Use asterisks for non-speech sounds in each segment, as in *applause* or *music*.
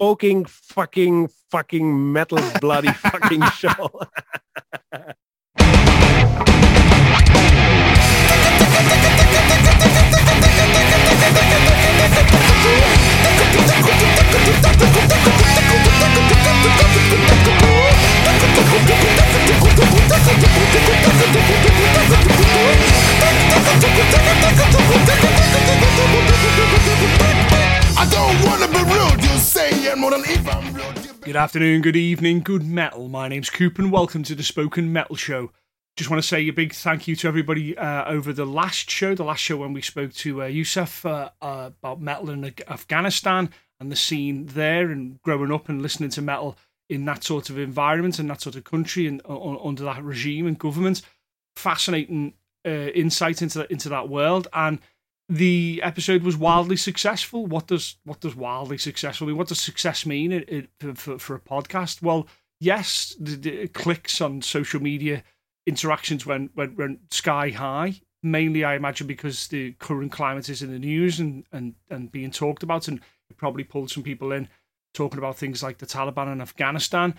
spoken fucking fucking metal bloody fucking *laughs* show. *laughs* Good afternoon, good evening, good metal. My name's Coop and welcome to the Spoken Metal Show. Just want to say a big thank you to everybody uh, over the last show, the last show when we spoke to uh, uh, uh, about metal in Afghanistan and the scene there and growing up and listening to metal in that sort of environment and that sort of country and uh, under that regime and government. Fascinating uh, insight into into that world and the episode was wildly successful. What does what does wildly successful mean? What does success mean it, it, for, for a podcast? Well, yes, the, the clicks on social media interactions went, went went sky high. Mainly, I imagine because the current climate is in the news and and and being talked about, and it probably pulled some people in talking about things like the Taliban and Afghanistan.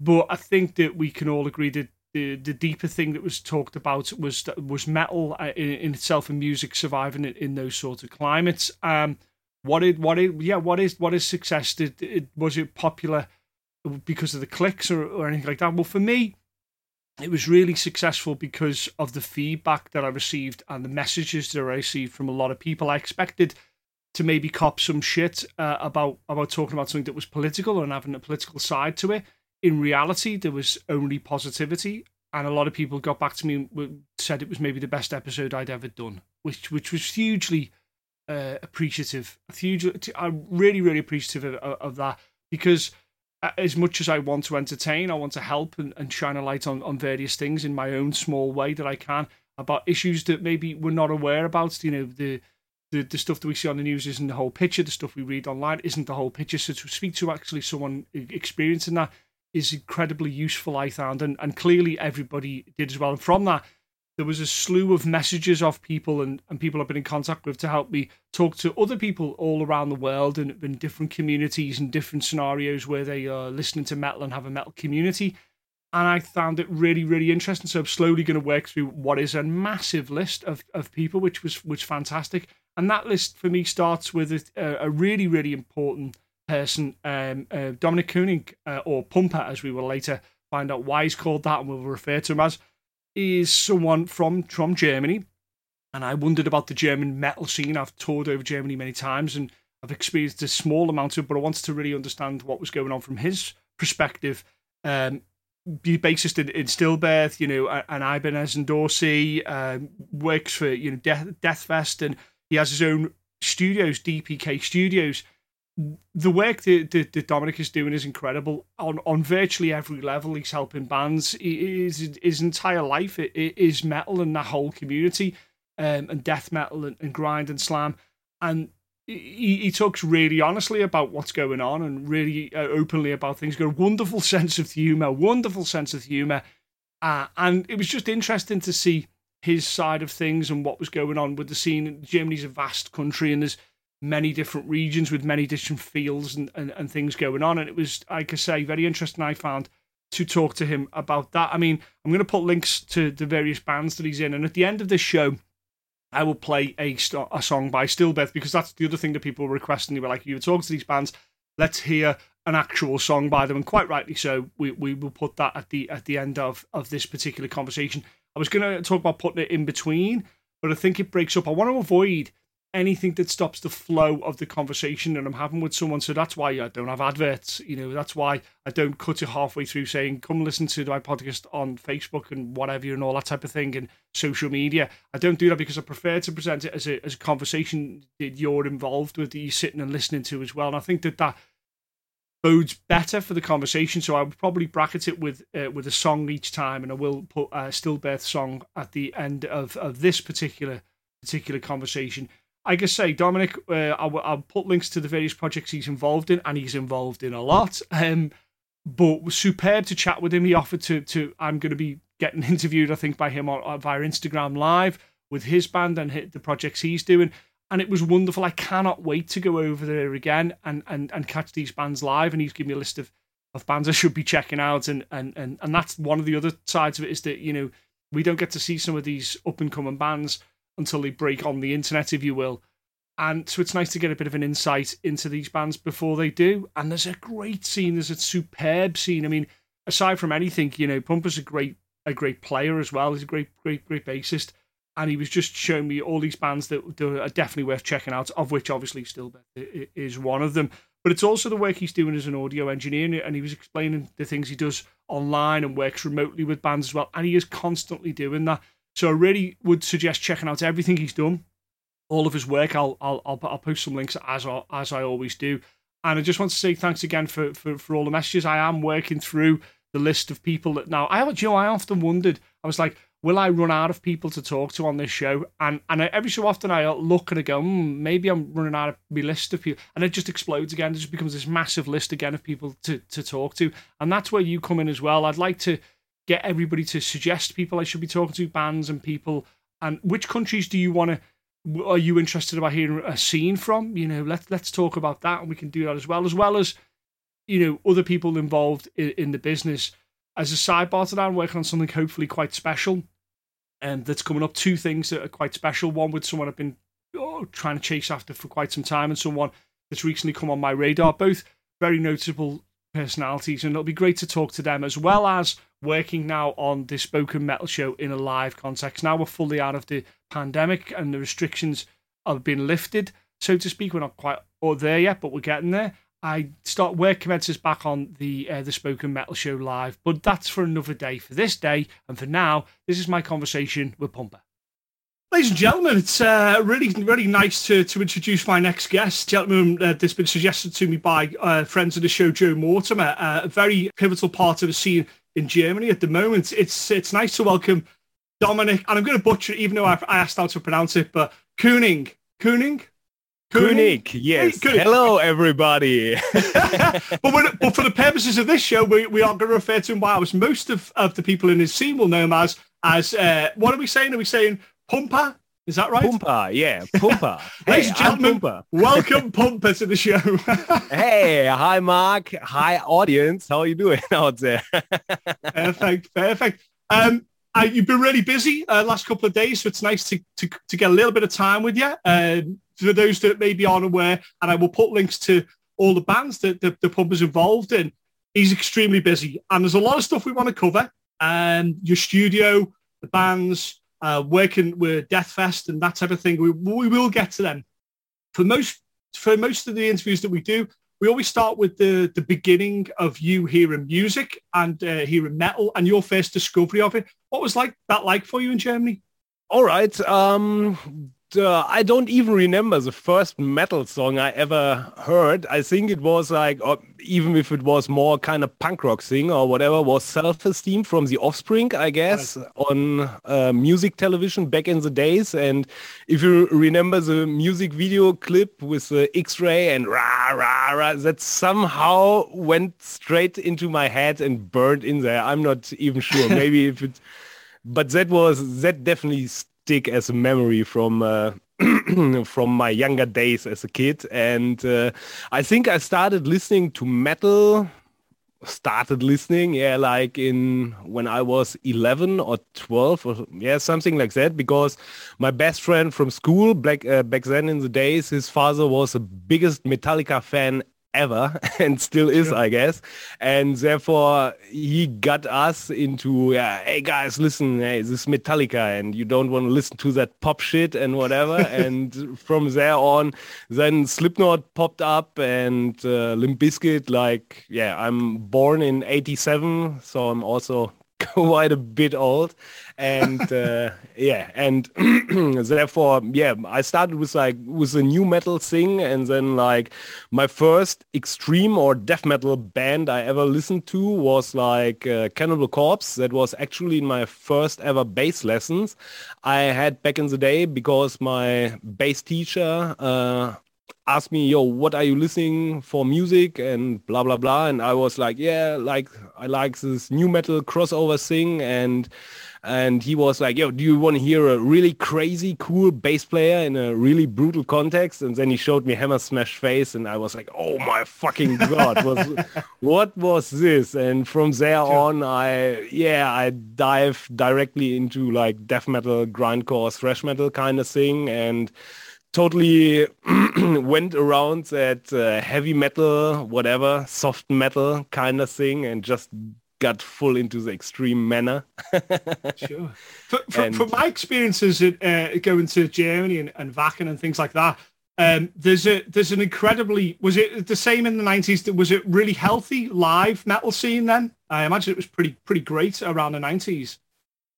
But I think that we can all agree that the the deeper thing that was talked about was was metal uh, in, in itself and music surviving in, in those sort of climates. Um, what it what it yeah what is what is success? Did it was it popular because of the clicks or, or anything like that? Well, for me, it was really successful because of the feedback that I received and the messages that I received from a lot of people. I expected to maybe cop some shit uh, about about talking about something that was political and having a political side to it in reality, there was only positivity, and a lot of people got back to me and said it was maybe the best episode I'd ever done, which which was hugely uh, appreciative. Hugely, I'm really really appreciative of, of, that because as much as I want to entertain, I want to help and, and shine a light on on various things in my own small way that I can about issues that maybe we're not aware about. You know the the, the stuff that we see on the news isn't the whole picture. The stuff we read online isn't the whole picture. So to speak to actually someone experiencing that is incredibly useful, I found, and, and clearly everybody did as well. And from that, there was a slew of messages of people and, and people I've been in contact with to help me talk to other people all around the world and in different communities and different scenarios where they are listening to metal and have a metal community. And I found it really, really interesting. So I'm slowly going to work through what is a massive list of, of people, which was which fantastic. And that list for me starts with a, a really, really important person, um, uh, Dominik Konig, uh, or Pumpa, as we will later find out why he's called that and we'll refer to him as, is someone from, from Germany. And I wondered about the German metal scene. I've toured over Germany many times and I've experienced a small amount of but I wanted to really understand what was going on from his perspective. Um, bassist in, in Stillbirth, you know, and Ibanez and Dorsey, um, works for, you know, Death, Deathfeast, and he has his own studios, DPK Studios, the work that, that, that, Dominik is doing is incredible on on virtually every level. He's helping bands. He, his his entire life is metal and that whole community, um, and death metal and, and grind and slam, and he, he talks really honestly about what's going on and really uh, openly about things. He's got a wonderful *laughs* sense of humor, wonderful sense of humor, uh, and it was just interesting to see his side of things and what was going on with the scene. Germany's a vast country, and there's many different regions with many different fields and, and, and things going on. And it was, like I say, very interesting, I found, to talk to him about that. I mean, I'm going to put links to the various bands that he's in. And at the end of this show, I will play a, a song by Stillbirth because that's the other thing that people were requesting. They were like, you were talking to these bands, let's hear an actual song by them. And quite rightly so, we, we will put that at the at the end of, of this particular conversation. I was going to talk about putting it in between, but I think it breaks up. I want to avoid anything that stops the flow of the conversation that I'm having with someone. So that's why I don't have adverts. You know, that's why I don't cut it halfway through saying, come listen to my podcast on Facebook and whatever and all that type of thing and social media. I don't do that because I prefer to present it as a, as a conversation that you're involved with, that you're sitting and listening to as well. And I think that that bodes better for the conversation. So I would probably bracket it with uh, with a song each time, and I will put a stillbirth song at the end of, of this particular particular conversation. I can say Dominik. Uh, I'll, I'll, put links to the various projects he's involved in, and he's involved in a lot. Um, but was superb to chat with him. He offered to to. I'm going to be getting *laughs* interviewed, I think, by him on, via Instagram Live with his band and the projects he's doing. and it was wonderful. I cannot wait to go over there again and and, and catch these bands live. And he's given me a list of, of bands I should be checking out, and, and and and that's one of the other sides of it is that you know we don't get to see some of these up and coming bands until they break on the internet, if you will. And so it's nice to get a bit of an insight into these bands before they do. And there's a great scene. There's a superb scene. I mean, aside from anything, you know, Pumpa's a great a great player as well. He's a great, great, great bassist. And he was just showing me all these bands that, that are definitely worth checking out, of which obviously Still is one of them. But it's also the work he's doing as an audio engineer. And he was explaining the things he does online and works remotely with bands as well. And he is constantly doing that. So I really would suggest checking out everything he's done, all of his work. I'll I'll I'll, I'll post some links as as I always do. And I just want to say thanks again for, for, for all the messages. I am working through the list of people that now I you know I often wondered I was like will I run out of people to talk to on this show and and every so often I look and I go mm, maybe I'm running out of my list of people and it just explodes again it just becomes this massive list again of people to to talk to and that's where you come in as well I'd like to get everybody to suggest people I should be talking to bands and people and which countries do you want to are you interested about hearing a scene from you know let's let's talk about that and we can do that as well as well as you know other people involved in, in the business. As a sidebar to that, I'm working on something hopefully quite special, and that's coming up. Two things that are quite special. One with someone I've been oh, trying to chase after for quite some time, and someone that's recently come on my radar. Both very notable personalities, and it'll be great to talk to them as well as working now on the spoken metal show in a live context. Now we're fully out of the pandemic and the restrictions have been lifted, so to speak. We're not quite there yet, but we're getting there. I start work commences back on the uh, the Spoken Metal Show live, but that's for another day. For this day, and for now, this is my conversation with Pumpa. Ladies and gentlemen, it's uh, really, really nice to, to introduce my next guest. Gentleman, uh, this has been suggested to me by uh, friends of the show, Joe Mortimer, uh, a very pivotal part of the scene in Germany at the moment. It's it's nice to welcome Dominik, and I'm going to butcher it, even though I, I asked how to pronounce it, but Kooning. Kooning? Kunik, yes. Hey, Hello, everybody. *laughs* *laughs* but, but, for the purposes of this show, we, we are going to refer to him by ours. Most of, of the people in his scene will know him as, as uh, what are we saying? Are we saying Pumpa? Is that right? Pumpa, yeah, Pumpa. *laughs* Ladies and gentlemen, Pumpa. welcome Pumpa to the show. *laughs* hey, hi Mark, hi audience. How are you doing *laughs* out there? perfect, perfect. Um, uh, you've been really busy uh, last couple of days, so it's nice to, to, to get a little bit of time with you. Um, for those that maybe aren't aware, and I will put links to all the bands that the, the is involved in. He's extremely busy, and there's a lot of stuff we want to cover. And um, your studio, the bands, uh, working with Deathfeast and that type of thing. We, we will get to them. For most for most of the interviews that we do, we always start with the the beginning of you hearing music and uh, hearing metal and your first discovery of it. What was like that like for you in Germany? All right. Um, uh, I don't even remember the first metal song I ever heard. I think it was like, even if it was more kind of punk rock thing or whatever, was Self-Esteem from The Offspring, I guess, right. on uh, music television back in the days. And if you remember the music video clip with the X-ray and rah, rah, rah, that somehow went straight into my head and burned in there. I'm not even sure. *laughs* Maybe if it... But that was, that definitely stick as a memory from uh, *clears throat* from my younger days as a kid. And uh, I think I started listening to metal. Started listening, yeah, like in when I was 11 or 12 or yeah, something like that. Because my best friend from school, back uh, back then in the days, his father was the biggest Metallica fan ever *laughs* and still is, sure. I guess. And therefore, he got us into, yeah, hey guys, listen, hey, this is Metallica and you don't want to listen to that pop shit and whatever. *laughs* and from there on, then Slipknot popped up and uh, Limp Bizkit, like, yeah, I'm born in 87, so I'm also *laughs* quite a bit old. And uh, yeah and *clears throat* therefore yeah i started with like with a new metal thing and then like my first extreme or death metal band i ever listened to was like uh, cannibal corpse. That was actually my first ever bass lessons. I had back in the day because my bass teacher uh, asked me, yo, what are you listening for music and blah, blah, blah. And I was like, yeah, like I like this new metal crossover thing. And and he was like, "Yo, do you want to hear a really crazy, cool bass player in a really brutal context?" And then he showed me Hammer Smashed Face, and I was like, "Oh my fucking god, was, *laughs* what was this?" And from there on, I yeah, I dive directly into like death metal, grindcore, thrash metal kind of thing, and totally *clears throat* went around that uh, heavy metal, whatever, soft metal kind of thing, and just got full into the extreme manner. *laughs* sure. For, for, and, from my experiences at, uh, going to Germany and, and Wacken and things like that, um, there's a there's an incredibly was it the same in the 90s? Was it really healthy live metal scene then? I imagine it was pretty pretty great around the 90s.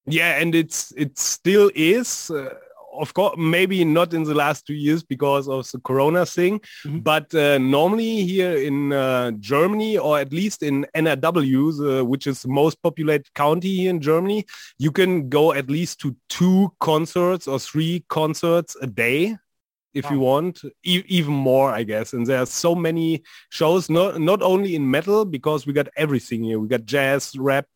Yeah, and it's it still is. Uh, of course, maybe not in the last two years because of the Corona thing, mm-hmm. but uh, normally here in uh, Germany or at least in NRW, uh, which is the most populated county here in Germany, you can go at least to two concerts or three concerts a day if wow. you want e- even more i guess and there are so many shows not not only in metal because we got everything here we got jazz rap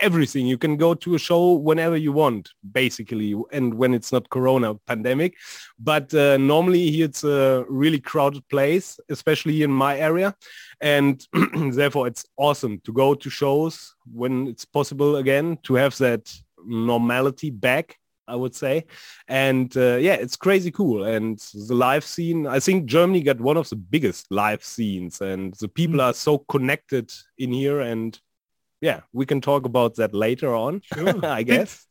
everything. You can go to a show whenever you want, basically, and when it's not Corona pandemic. But uh, normally here it's a really crowded place, especially in my area, and *clears throat* therefore it's awesome to go to shows when it's possible again to have that normality back. I would say. And uh, yeah, it's crazy cool. And the live scene, I think Germany got one of the biggest live scenes and the people mm. are so connected in here and yeah, we can talk about that later on. Sure. *laughs* I guess.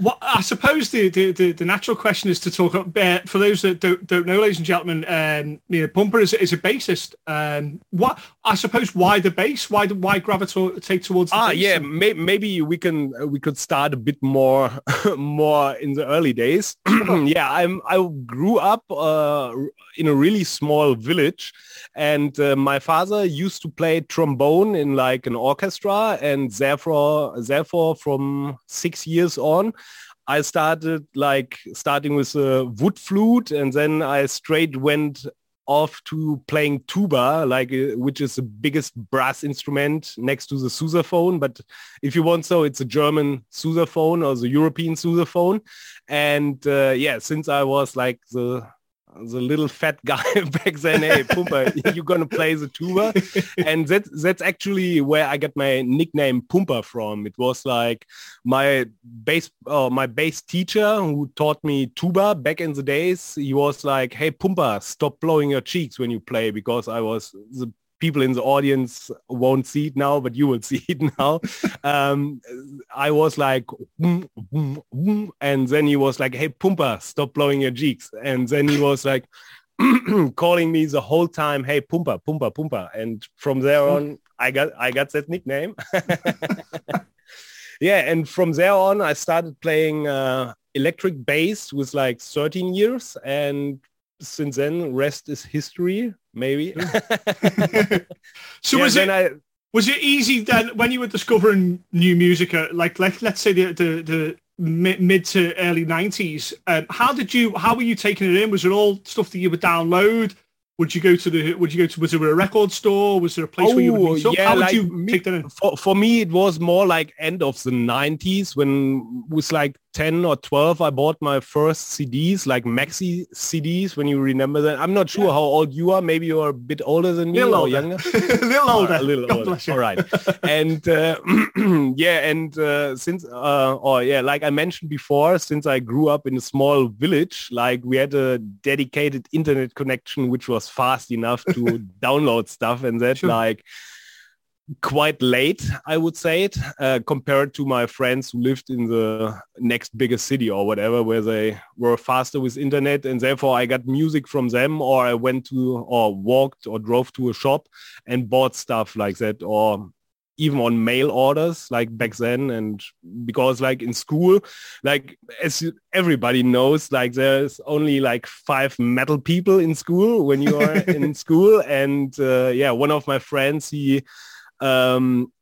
well, I suppose the, the, the, natural question is to talk about, for those that don't, don't know, ladies and gentlemen, um, you know, Pumpa is, is a bassist. Um, what I suppose why the bass? Why why gravitate towards? ah, bass? yeah, may, maybe we can we could start a bit more *laughs* more in the early days. *clears throat* yeah, I'm I grew up uh, in a really small village, and uh, my father used to play trombone in like an orchestra and therefore therefore from six years on I started like starting with a wood flute and then I straight went off to playing tuba, like uh, which is the biggest brass instrument next to the sousaphone. But if you want so, it's a German sousaphone or the European sousaphone. And uh, yeah, since I was like the the little fat guy *laughs* back then, hey, Pumpa, you're gonna play the tuba, *laughs* and that's that's actually where I got my nickname Pumpa from. It was like my bass, uh, my bass teacher who taught me tuba back in the days. He was like, hey, Pumpa, stop blowing your cheeks when you play because I was the people in the audience won't see it now, but you will *laughs* see it now. um, I was like, mm, mm, mm, and then he was like, hey, Pumpa, stop blowing your cheeks. And then he was like, *clears throat* calling me the whole time, hey, Pumpa, Pumpa, Pumpa. And from there on, I got, I got that nickname. *laughs* yeah. And from there on, I started playing uh, electric bass with like 13 years. And since then, rest is history maybe. *laughs* *laughs* so yeah, was it? I, was it easy then when you were discovering new music, uh, like let, let's say the the, the mid, mid to early nineties? Um, how did you? How were you taking it in? Was it all stuff that you would download? Would you go to the? Would you go to? Was there a record store? Was there a place oh, where you would meet up? Yeah, How would you me, take that in? For, for me, it was more like end of the '90s when it was like 10 or 12 i bought my first cds like maxi cds when you remember that. I'm not sure yeah. how old you are. Maybe you're a bit older than me little or older. younger. *laughs* A little older. a little older. all right. And uh, *clears throat* yeah and uh, since uh, oh yeah like i mentioned before since i grew up in a small village like we had a dedicated internet connection which was fast enough to *laughs* download stuff and that sure. like quite late, I would say it, uh, compared to my friends who lived in the next biggest city or whatever, where they were faster with internet. And therefore I got music from them or I went to or walked or drove to a shop and bought stuff like that or even on mail orders like back then and because like in school like as everybody knows like there's only like five metal people in school when you are *laughs* in school and uh, yeah one of my friends he um,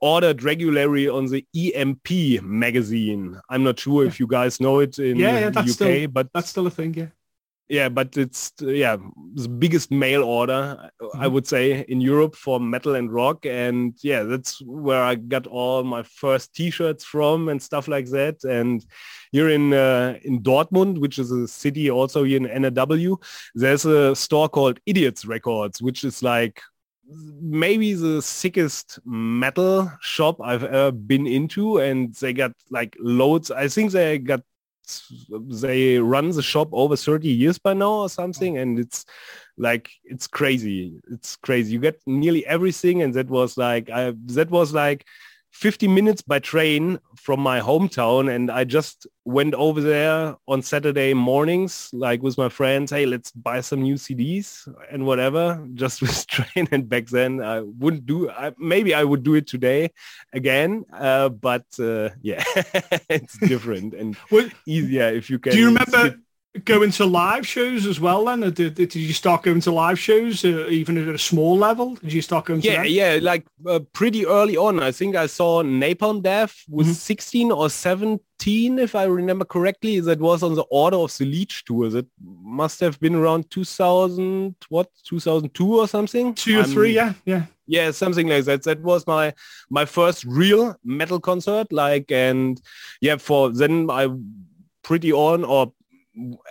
ordered regularly on the EMP magazine. I'm not sure if you guys know it in yeah, yeah, that's UK, still, but that's still a thing, yeah. yeah, but it's yeah the biggest mail order I would say in Europe for metal and rock, and yeah, that's where I got all my first T-shirts from and stuff like that. And here in uh, in Dortmund, which is a city also here in NRW, there's a store called Idiots Records, which is like maybe the sickest metal shop I've ever been into, and they got like loads. I think they got they run the shop over 30 years by now or something and it's like it's crazy it's crazy you get nearly everything and that was like I, that was like 50 minutes by train from my hometown and I just went over there on Saturday mornings like with my friends hey let's buy some new CDs and whatever *laughs* just with *laughs* train. And back then I wouldn't do I, maybe I would do it today again uh, but uh, yeah *laughs* it's different and well, easier if you can do you remember going to live shows as well then? Did, did you start going to live shows uh, even at a small level? Did you start going yeah yeah like uh, pretty early on. I think i saw napalm death was mm-hmm. 16 or 17 if i remember correctly. That was on the order of the leech tour. That must have been around 2000 what 2002 or something? Two or three yeah yeah. Yeah something like that. That was my my first real metal concert like and yeah for then i pretty on or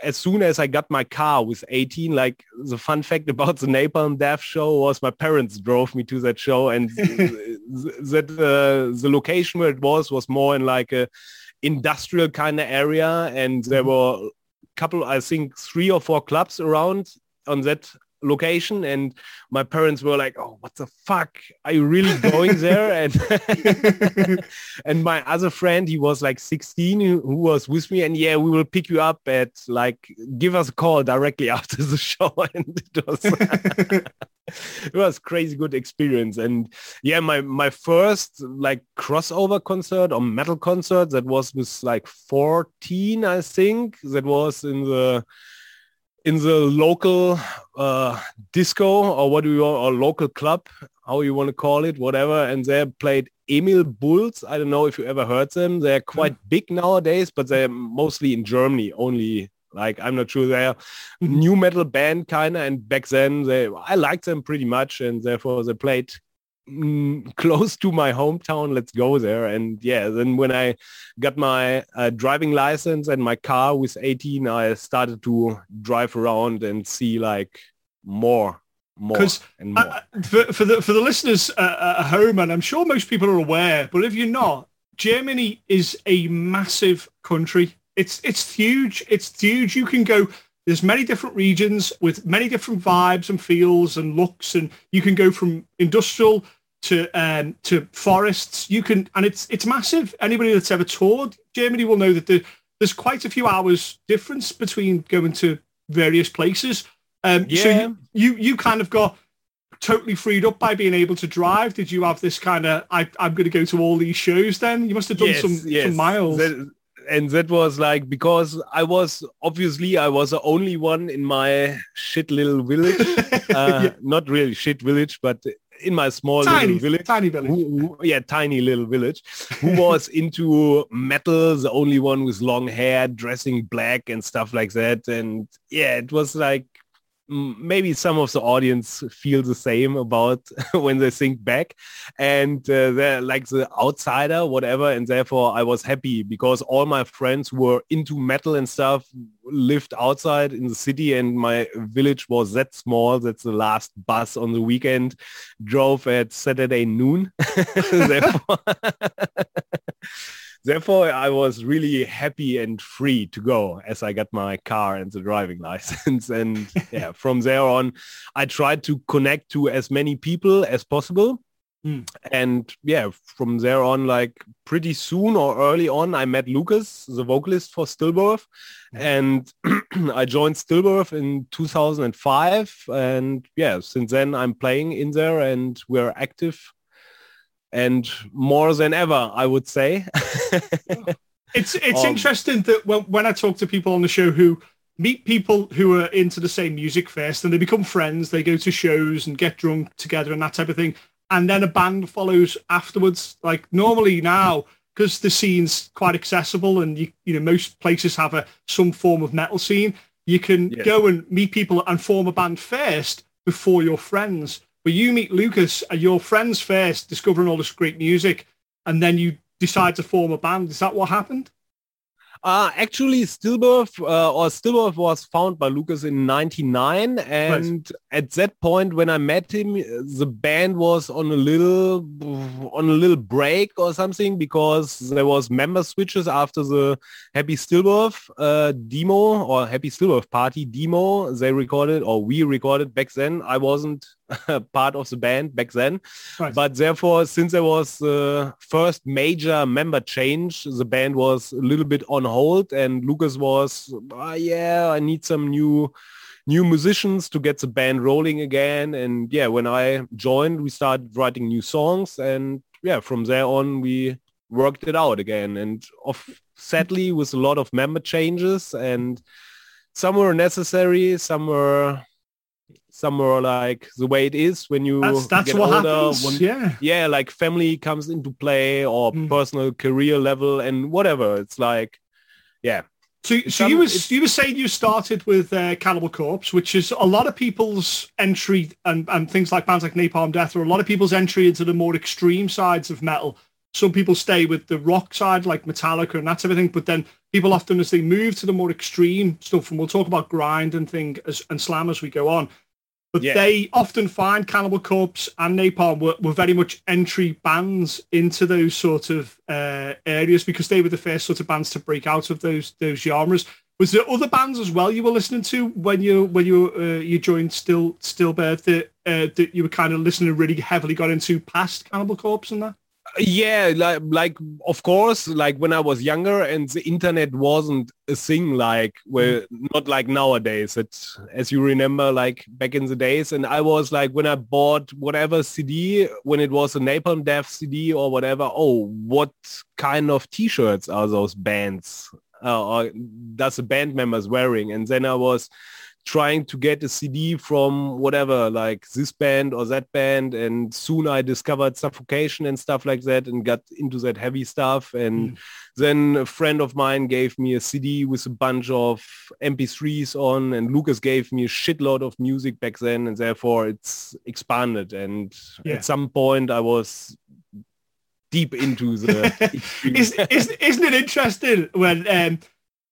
as soon as I got my car with 18, like the fun fact *laughs* about the Napalm Death show was my parents drove me to that show and *laughs* that uh, the location where it was was more in like a industrial kind of area and there mm-hmm. were a couple, I think three or four clubs around on that location and my parents were like oh what the fuck? Are you really going there? *laughs* And *laughs* and my other friend he was like 16 who, who, was with me and yeah we will pick you up at like give us a call directly *laughs* after the show. And it was it was crazy good experience. And yeah my my first like crossover concert or metal concert that was with like 14 i think that was in the in the local uh, disco or what do you or local club, how you want to call it, whatever. And they played Emil Bulls. I don't know if you ever heard them. They're quite mm. big nowadays, but they're mostly in Germany only. Like I'm not sure they're mm-hmm. new metal band kind of. And back then they, I liked them pretty much, and therefore they played mm, *laughs* close to my hometown let's go there. And yeah then when i got my uh, driving license and my car with 18 i started to drive around and see like more more and more. Uh, for, for, the for the listeners uh, at home and i'm sure most people are aware but if you're not germany is a massive country. It's it's huge. It's huge. You can go there's many different regions with many different vibes and feels and looks and you can go from industrial to um, to forests. You can, and it's it's massive. Anybody that's ever toured Germany will know that the, there's quite a few hours difference between going to various places. Um, yeah. So you, you you kind of got totally freed up by being able to drive. Did you have this kind of I, I'm going to go to all these shows? Then you must have done yes, some yes. some miles. That, and that was like because I was obviously I was the only one in my shit little village. *laughs* Uh, yeah. Not really shit village, but in my small tiny, little village, tiny village, who, who, yeah, tiny little village, who was *laughs* into metal, the only one with long hair, dressing black and stuff like that, and yeah, it was like maybe some of the audience feel the same about *laughs* when they think back. And uh, they're like the outsider whatever. And therefore i was happy because all my friends were into metal and stuff lived outside in the city and my village was that small that's the last bus on the weekend drove at saturday noon. *laughs* *laughs* Therefore therefore I was really happy and free to go as I got my car and the driving *laughs* license. and yeah, *laughs* from there on, I tried to connect to as many people as possible. Mm. And yeah, from there on, like pretty soon or early on, I met Lucas, the vocalist for Stillbirth. And *clears throat* I joined Stillbirth in 2005. And yeah, since then I'm playing in there and we're active and more than ever, I would say. *laughs* it's it's um, interesting that when, when I talk to people on the show who meet people who are into the same music first and they become friends, they go to shows and get drunk together and that type of thing, and then a band follows afterwards. Like normally now, because the scene's quite accessible and you you know most places have a some form of metal scene. you can Yes. go and meet people and form a band first before your friends. But you meet Lucas and your friends first, discovering all this great music, and then you decide to form a band. Is that what happened? Uh, actually, Stillbirth uh, or Stillbirth was found by Lucas in '99, and at that point, when I met him, the band was on a little on a little break or something because there was member switches after the Happy Stillbirth uh, demo or Happy Stillbirth party demo they recorded or we recorded back then. I wasn't *laughs* part of the band back then. Right. But therefore, since there was the first major member change, the band was a little bit on hold, and Lucas was, "Ah, yeah, I need some new new musicians to get the band rolling again. And yeah, when I joined, we started writing new songs, and yeah, from there on, we worked it out again. And of sadly, with a lot of member changes, and some were necessary, some were some were like the way it is when you That's that's get what older, happens. when- yeah. yeah, like family comes into play or Mm. personal career level and whatever. It's like, yeah, So, so some- you was you were saying you started with uh, Cannibal Corpse, which is a lot of people's entry and, and things like bands like Napalm Death, or a lot of people's entry into the more extreme sides of metal. Some people stay with the rock side, like Metallica and that type of thing, but then people often, as they move to the more extreme stuff, and we'll talk about grind and thing as, and slam as we go on, but Yeah. they often find Cannibal Corpse and Napalm were, were very much entry bands into those sort of uh, areas because they were the first sort of bands to break out of those those genres. Was there other bands as well you were listening to when you when you uh, you joined Still Stillbirth that uh, that you were kind of listening really heavily got into past Cannibal Corpse and that? Yeah, like, like of course, like when I was younger and the internet wasn't a thing, like where not like nowadays. That as you remember, like back in the days, and I was like when I bought whatever CD when it was a Napalm Death CD or whatever. Oh, what kind of T-shirts are those bands? Uh, or does the band members wearing? And then I was trying to get a CD from whatever, like this band or that band. And soon I discovered Suffocation and stuff like that and got into that heavy stuff. And then a friend of mine gave me a CD with a bunch of MP3s on and Lucas gave me a shitload of music back then and therefore it's expanded. And Yeah. at some point I was deep into the extreme. *laughs* Is, is, isn't it interesting when um,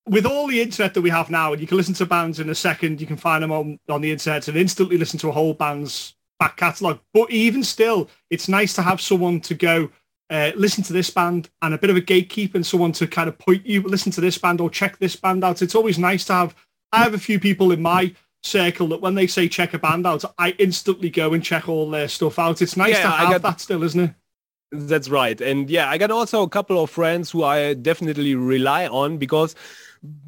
with all the internet that we have now, and you can listen to bands in a second, you can find them on, on the internet and instantly listen to a whole band's back catalogue. But even still, it's nice to have someone to go, uh, listen to this band and a bit of a gatekeeper and someone to kind of point you, listen to this band or check this band out. It's always nice to have, I have a few people in my circle that when they say check a band out, I instantly go and check all their stuff out. It's nice Yeah, to have got- that still, isn't it? That's right. And yeah, I got also a couple of friends who I definitely rely on because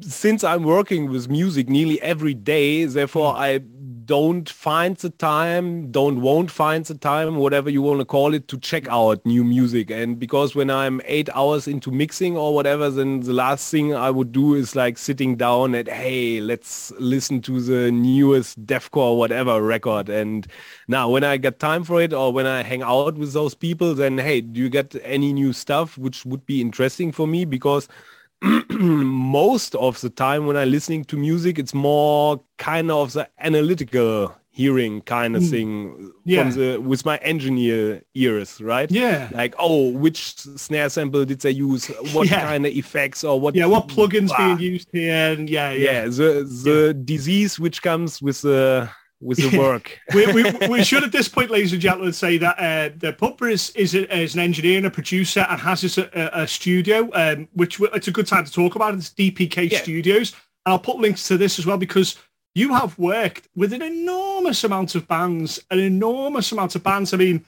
since I'm working with music nearly every day, therefore hmm. I don't find the time, don't won't find the time, whatever you want to call it, to check hmm. out new music. And because when I'm eight hours into mixing or whatever, then the last thing I would do is like sitting down and hey, let's listen to the newest deathcore whatever record. And now when I get time for it or when I hang out with those people, then hey, do you get any new stuff which would be interesting for me? Because *clears throat* most of the time when I'm listening to music, it's more kind of the analytical hearing kind of thing Yeah. from the with my engineer ears, right? Yeah. Like, oh, which snare sample did they use? What Yeah. kind of effects or what? Yeah, what plugins Ah, being used here? And yeah, yeah. Yeah, the the disease which comes with the with the work. *laughs* we, we, we should at this point, ladies and gentlemen, say that uh, the Pumpa is, is, a, is an engineer and a producer and has his, a, a studio, um, which w- it's a good time to talk about. It's DPK Yeah. Studios. And I'll put links to this as well because you have worked with an enormous amount of bands, an enormous amount of bands. I mean,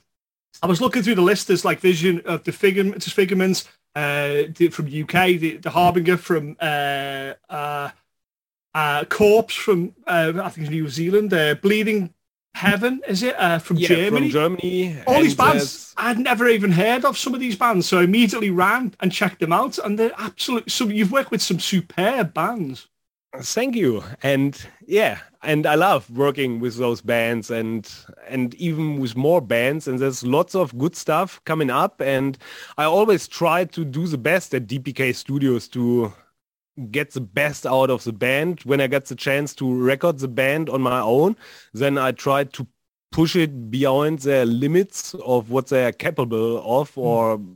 I was looking through the list. There's like Vision of the Figure, Disfigurements uh, from UK, the, the Harbinger from uh, uh, uh, Corpse from uh, I think it's New Zealand, uh, Bleeding Heaven, is it uh, from Yeah, Germany? from Germany. All these bands, there's- I'd never even heard of some of these bands, so I immediately ran and checked them out, and they're absolute. So you've worked with some superb bands. Thank you. And yeah, and I love working with those bands and and even with more bands and there's lots of good stuff coming up and I always try to do the best at DPK Studios to get the best out of the band. When I get the chance to record the band on my own, then I try to push it beyond their limits of what they are capable of or mm.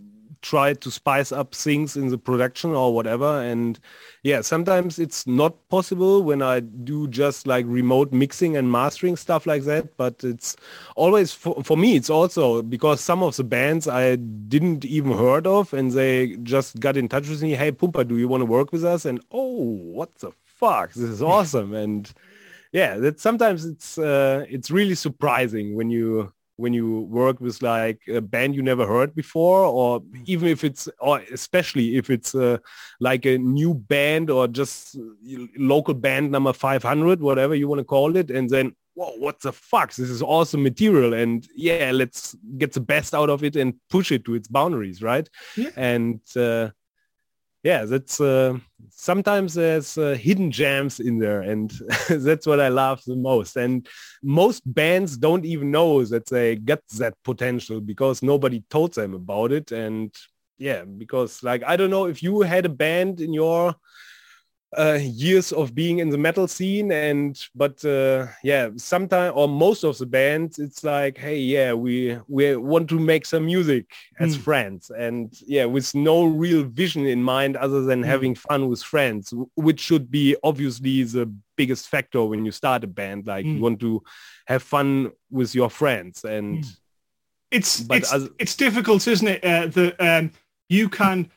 Try to spice up things in the production or whatever. And yeah, sometimes it's not possible when I do just like remote mixing and mastering stuff like that. But it's always for, for me, it's also because some of the bands I didn't even heard of and they just got in touch with me. Hey, Pumpa, do you want to work with us? And oh, what the fuck? This is *laughs* awesome. and yeah, that sometimes it's uh, it's really surprising when you when you work with like a band you never heard before or even if it's or especially if it's uh, like a new band or just local band number 500 whatever you want to call it and then whoa what the fuck? This is awesome material and yeah let's get the best out of it and push it to its boundaries right? Yeah. and uh, yeah, that's uh, sometimes there's uh, hidden gems in there, and *laughs* that's what I love the most. And most bands don't even know that they get that potential because nobody told them about it. And yeah, because like I don't know if you had a band in your uh, years of being in the metal scene and but uh, yeah sometimes or most of the bands it's like hey yeah we we want to make some music as mm. friends and yeah with no real vision in mind other than mm. having fun with friends which should be obviously the biggest factor when you start a band like mm. you want to have fun with your friends and hmm. it's it's, it's difficult isn't it uh, that um, you can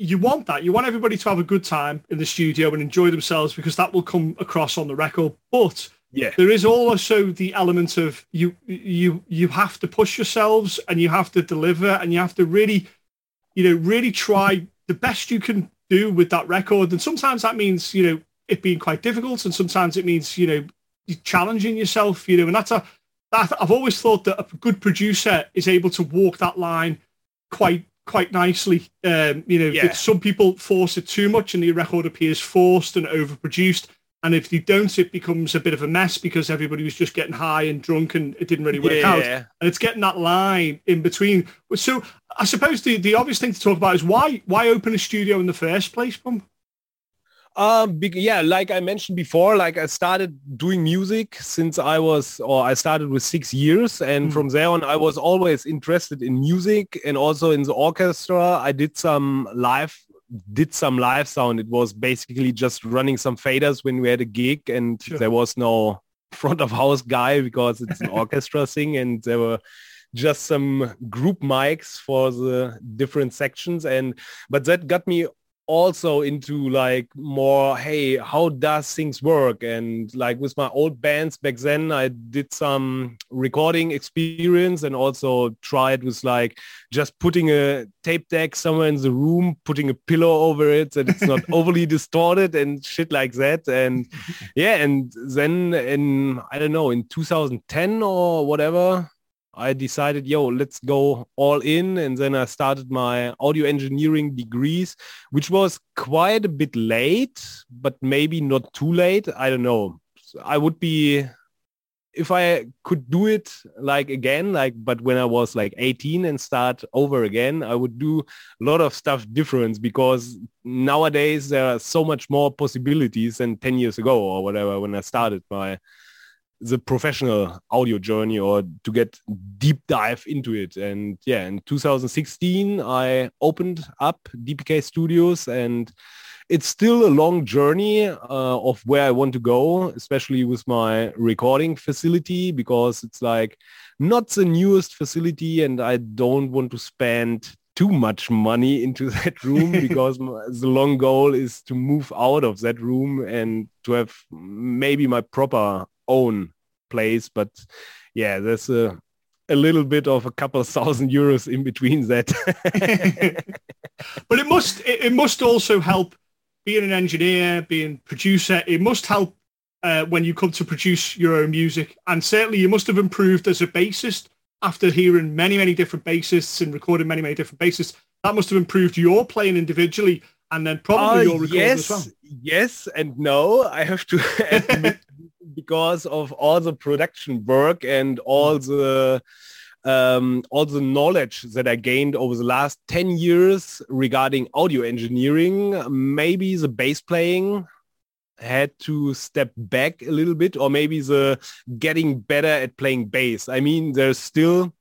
you want that. You want everybody to have a good time in the studio and enjoy themselves because that will come across on the record. But yeah, there is also the element of you you you have to push yourselves and you have to deliver and you have to really, you know, really try the best you can do with that record. And sometimes that means you know it being quite difficult, and sometimes it means you know challenging yourself. You know, and that's a that I've always thought that a good producer is able to walk that line quite quite nicely. Um, you know, yeah. some people force it too much and the record appears forced and overproduced. And if you don't, it becomes a bit of a mess because everybody was just getting high and drunk and it didn't really work yeah. out. And it's getting that line in between. So I suppose the, the obvious thing to talk about is why why open a studio in the first place, Pump? Um, yeah, like I mentioned before, like I started doing music since I was, or I started with six years. And mm. from there on, I was always interested in music and also in the orchestra. I did some live, did some live sound. It was basically just running some faders when we had a gig and sure. there was no front of house guy because it's an *laughs* orchestra thing and there were just some group mics for the different sections and but that got me also into like more hey how does things work? And like with my old bands back then i did some recording experience and also tried with like just putting a tape deck somewhere in the room putting a pillow over it that it's not *laughs* overly distorted and shit like that. And *laughs* yeah and then in i don't know in 2010 or whatever I decided, yo, let's go all in. And then I started my audio engineering degrees, which was quite a bit late, but maybe not too late. I don't know. I would be, if I could do it like again, like, but when I was like 18 and start over again, I would do a lot of stuff different because nowadays there are so much more possibilities than 10 years ago or whatever when I started my the professional audio journey or to get deep dive into it. And yeah, in 2016, I opened up DPK Studios and it's still a long journey uh, of where I want to go, especially with my recording facility, because it's like not the newest facility and I don't want to spend too much money *laughs* into that room because the long goal is to move out of that room and to have maybe my proper own place. But yeah, there's a a little bit of a couple of *laughs* thousand euros in between that. *laughs* but it must it, must also help being an engineer, being producer. It must help uh, when you come to produce your own music, and certainly you must have improved as a bassist after hearing many many different bassists and recording many many different bassists. That must have improved your playing individually and then probably uh, your recording yes, as well. Yes and no. I have to *laughs* admit because of all the production work and all the um, all the knowledge that I gained over the last 10 years regarding audio engineering, maybe the bass playing had to step back a little bit or maybe the getting better at playing bass. I mean, there's still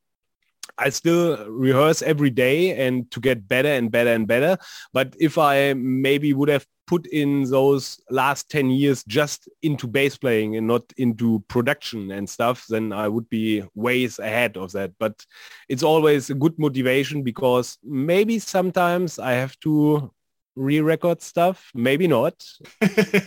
I still rehearse every day and to get better and better and better. But if I maybe would have put in those last 10 years just into bass playing and not into production and stuff, then I would be ways ahead of that. But it's always a good motivation because maybe sometimes I have to re-record stuff? Maybe not.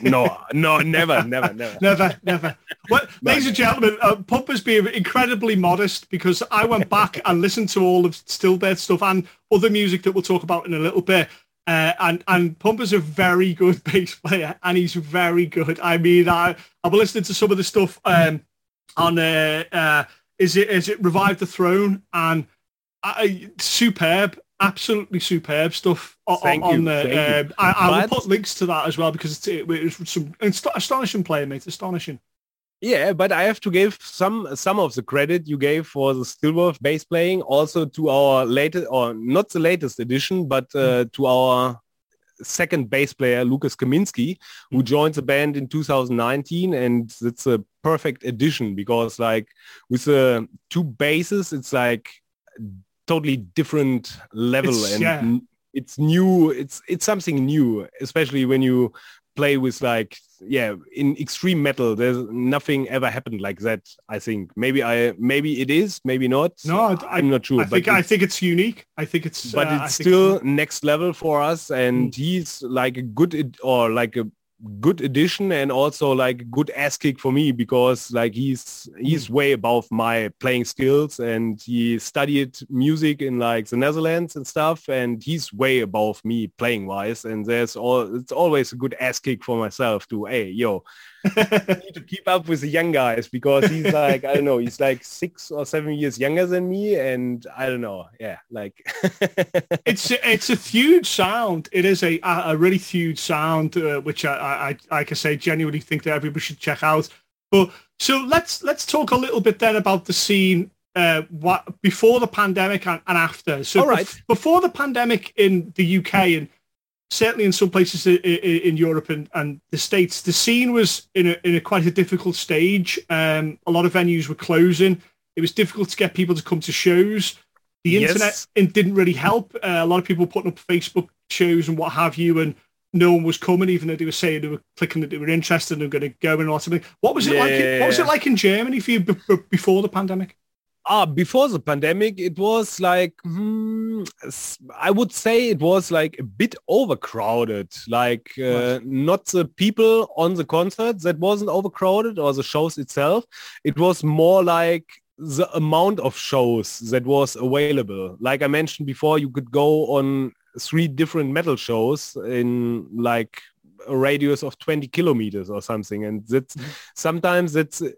no, no, never, *laughs* never, never, never, never. Well, *laughs* ladies and gentlemen, uh, Pumpa has been incredibly modest because I went back and listened to all of Stillbirth stuff and other music that we'll talk about in a little bit. Uh, and and is a very good *laughs* bass player, and he's very good. I mean, I I've listened to some of the stuff um, on uh, uh, is it is it Revive the Throne and I, superb absolutely superb stuff on, you. there. Um, I, I will put links to that as well because it, it was some astonishing player, mate. Astonishing. Yeah, but I have to give some some of the credit you gave for the Stillbirth bass playing also to our latest, or not the latest edition, but uh, mm. to our second bass player, Lucas Kaminski, who mm. joined the band in 2019. And it's a perfect addition because like with the two basses, it's like totally different level it's, and yeah. it's new it's it's something new especially when you play with like yeah in extreme metal there's nothing ever happened like that i think maybe i maybe it is maybe not no I, am not sure i think i think it's unique i think it's but uh, it's still next level for us and mm. he's like a good or like a good addition and also like good ass kick for me because like he's he's hmm. way above my playing skills and he studied music in like the Netherlands and stuff and he's way above me playing wise and there's all it's always a good ass kick for myself to hey yo *laughs* to keep up with the young guys because he's like I don't know he's like six or seven years younger than me and I don't know yeah like *laughs* it's it's a huge sound. It is a a really huge sound uh, which I, I like I say genuinely think that everybody should check out. But so let's let's talk a little bit then about the scene uh, what before the pandemic and, and after. So All right. Be- before the pandemic in the UK and certainly in some places in, in Europe and, and, the States, the scene was in a, in a quite a difficult stage. Um, a lot of venues were closing. It was difficult to get people to come to shows. The internet yes. didn't really help. Uh, a lot of people putting up Facebook shows and what have you, and no one was coming, even though they were saying they were clicking that they were interested and going to go and all something. What was it yeah. like? In, what was it like in Germany for you b- before the pandemic? Ah before the pandemic it was like hmm, i would say it was like a bit overcrowded. Like uh, not the people on the concerts that wasn't overcrowded or the shows itself. It was more like the amount of shows that was available. Like i mentioned before you could go on three different metal shows in like a radius of 20 kilometers or something. And that's mm-hmm. sometimes it's a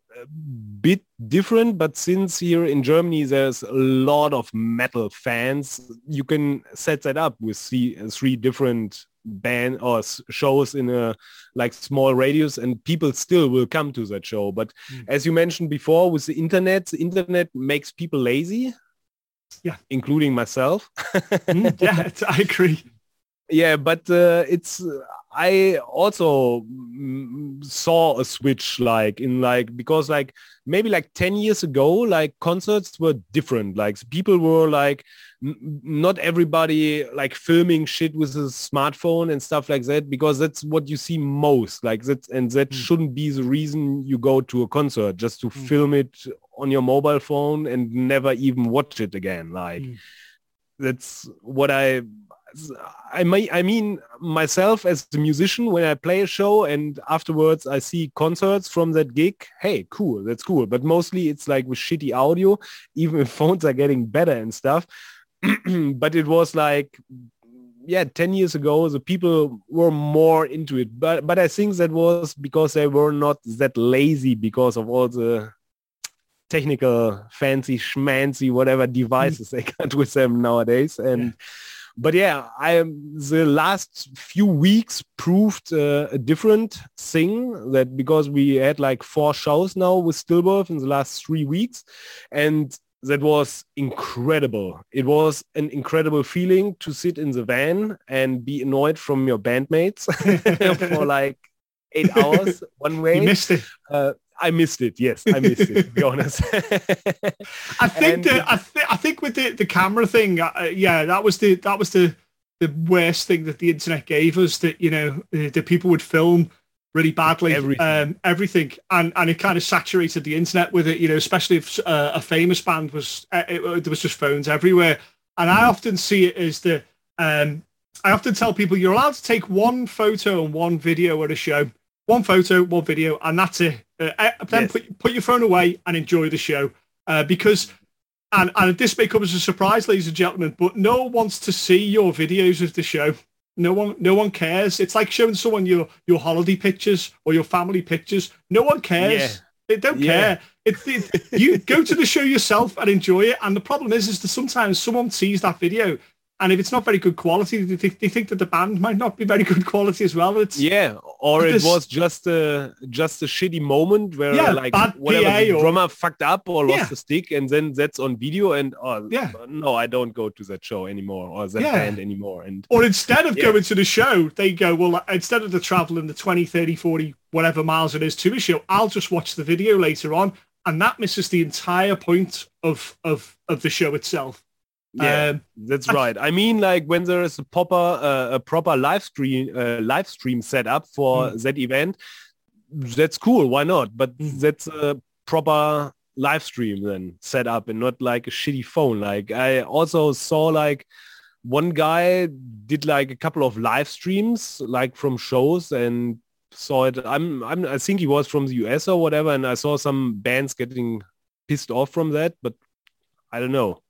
bit different but since here in germany there's a lot of metal fans you can set that up with three, three different band or shows in a like small radius and people still will come to that show. But mm. as you mentioned before with the internet the internet makes people lazy. Yeah. Including myself. Mm, yeah *laughs* i agree yeah but uh, it's I also mm, saw a switch like in like because like maybe like 10 years ago like concerts were different like people were like not everybody like filming shit with a smartphone and stuff like that because that's what you see most like that and that mm. shouldn't be the reason you go to a concert just to mm. film it on your mobile phone and never even watch it again like mm. that's what I I, may, I mean myself as a musician when I play a show and afterwards I see concerts from that gig. Hey, cool, that's cool. But mostly it's like with shitty audio, *laughs* even if phones are getting better and stuff. *clears throat* but it was like yeah 10 years ago the people were more into it but but i think that was because they were not that lazy because of all the technical fancy schmancy whatever mm. devices they *laughs* got with them nowadays and yeah but yeah, I the last few weeks proved uh, a different thing that because we had like four shows now with Stillbirth in the last three weeks, and that was incredible. It was an incredible feeling to sit in the van and be annoyed from your bandmates *laughs* for *laughs* like eight hours one way. You missed it. Uh, I missed it. Yes, I missed it. To be honest. *laughs* I think that I, th- I think with the, the camera thing, uh, yeah, that was the that was the the worst thing that the internet gave us. That you know the, the people would film really badly Everything. Um, everything, and and it kind of saturated the internet with it. You know, especially if uh, a famous band was uh, it, there was just phones everywhere, and I often see it as the um, I often tell people you're allowed to take one photo and one video at a show, one photo, one video, and that's it. Uh, uh, then Yes. put put your phone away and enjoy the show, uh, because. And, and this may come as a surprise, ladies and gentlemen, but no one wants to see your videos of the show. No one, no one cares. It's like showing someone your your holiday pictures or your family pictures. No one cares. Yeah. They don't Yeah. care. It's it, you go to the show yourself and enjoy it. And the problem is, is that sometimes someone sees that video, and if it's not very good quality, they think, they think that the band might not be very good quality as well. It's yeah, or it was just a just a shitty moment where Yeah, like whatever PA the or- drummer fucked up or lost Yeah. the stick, and then that's on video. And oh Yeah. no, I don't go to that show anymore or that Yeah. band anymore. And Or instead of going to the show, they go, well, uh, instead of the traveling the 20, 30, 40, whatever miles it is to a show, I'll just watch the video later on. And that misses the entire point of, of, of the show itself. Yeah, Um, that's right. I mean, like when there is a proper uh, a proper live stream uh, live stream set up for Mm. that event, that's cool. Why not? But Mm. that's a proper live stream then set up and not like a shitty phone. Like I also saw like one guy did like a couple of live streams like from shows and saw it. I'm, I'm I think he was from the US or whatever, and I saw some bands getting pissed off from that, but I don't know.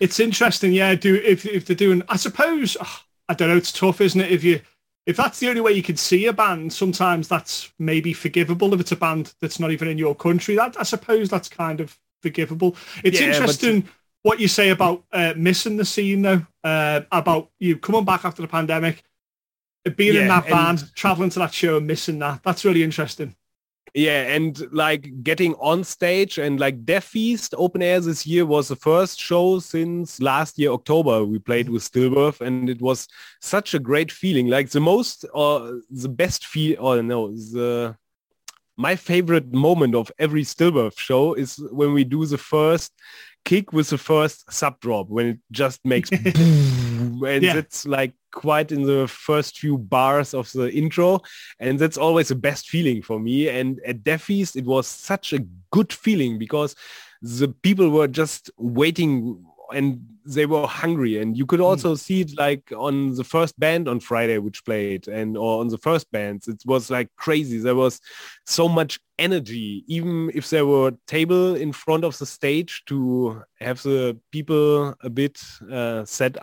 It's interesting, yeah. Do if if they're doing, I suppose ugh, I don't know. It's tough, isn't it? If you if that's the only way you can see a band, sometimes that's maybe forgivable. If it's a band that's not even in your country, that I suppose that's kind of forgivable. It's Yeah, but- interesting what you say about uh, missing the scene, though. Uh, about you coming back after the pandemic, being in that van, and- traveling to that show, and missing that. That's really interesting. Yeah, and like getting on stage and like Deathfeast open air this year was the first show since last year October we played with Stillbirth and it was such a great feeling. Like the most or the best feel or no the my favorite moment of every Stillbirth show is when we do the first kick with the first sub drop when it just makes *laughs* boom, and Yeah. it's like quite in the first few bars of the intro and that's always the best feeling for me and at Deathfeast it was such a good feeling because the people were just waiting and they were hungry. And you could also see it like on the first band on Friday which played and or on the first bands. It was like crazy. There was so much energy even if there were table in front of the stage to have the people a bit uh, set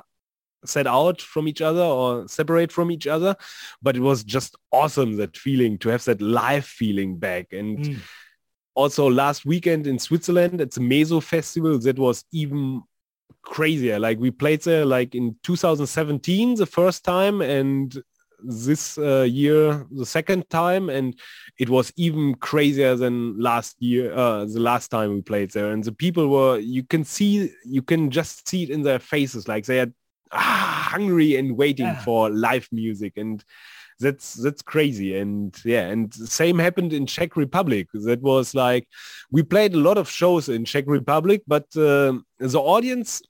set out from each other or separate from each other. But it was just awesome that feeling to have that live feeling back. And Mm. also last weekend in Switzerland it's a Meh Suff festival that was even crazier. Like we played there like in 2017 the first time and this uh, year the second time and it was even crazier than last year uh, the last time we played there. And the people were you can see you can just see it in their faces. Like they are ah, hungry and waiting Yeah. for live music and that's that's crazy. And yeah and the same happened in czech republic. That was like we played a lot of shows in czech republic but um the audience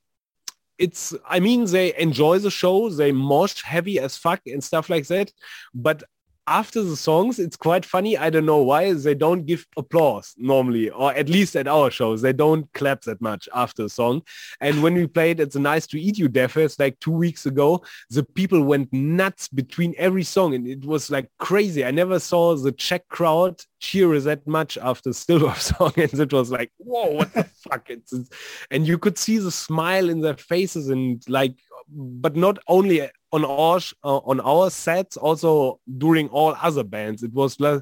it's i mean they enjoy the show they mosh heavy as fuck and stuff like that but after the songs it's quite funny. I don't know why they don't give applause normally or at least at our shows they don't clap that much after a song. And when we played at the nice to eat you death like two weeks ago the people went nuts between every song and it was like crazy. I never saw the czech crowd cheer that much after Stillborn *laughs* song and it was like whoa what the *laughs* fuck it's, it's and you could see the smile in their faces and like but not only on our uh, on our sets also during all other bands. It was like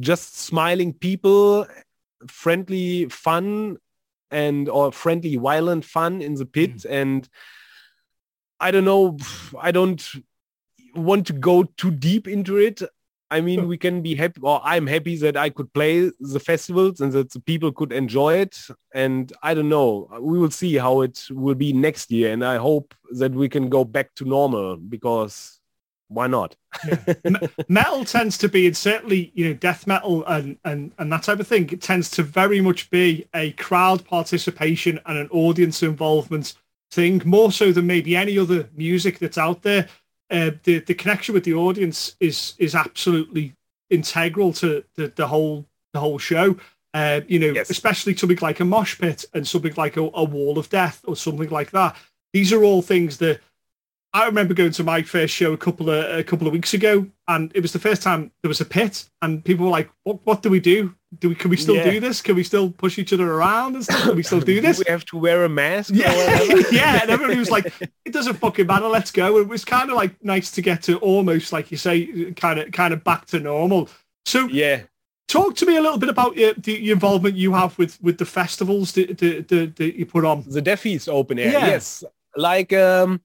just smiling people friendly fun and or friendly violent fun in the pit. And i don't know i don't want to go too deep into it I mean, we can be happy, or I'm happy that I could play the festivals and that the people could enjoy it. And I don't know, we will see how it will be next year. And I hope that we can go back to normal because why not? yeah. metal tends to be, and certainly, you know, death metal and, and, and that type of thing, it tends to very much be a crowd participation and an audience involvement thing, more so than maybe any other music that's out there uh, the the connection with the audience is is absolutely integral to the, the whole the whole show. Uh, you know, yes. especially something like a mosh pit and something like a, a, wall of death or something like that. These are all things that I remember going to my first show a couple of a couple of weeks ago, and it was the first time there was a pit, and people were like, "What? What do we do? Do we? Can we still yeah. do this? Can we still push each other around and stuff? Can we still *coughs* do this? do we have to wear a mask? Yeah, *laughs* yeah." And everybody was like, "It doesn't fucking matter. Let's go." It was kind of like nice to get to almost like you say, kind of kind of back to normal. So yeah, talk to me a little bit about your, the involvement you have with with the festivals that, that, that, that you put on. The Deathfeast Open Air. Yeah. Yes, like. um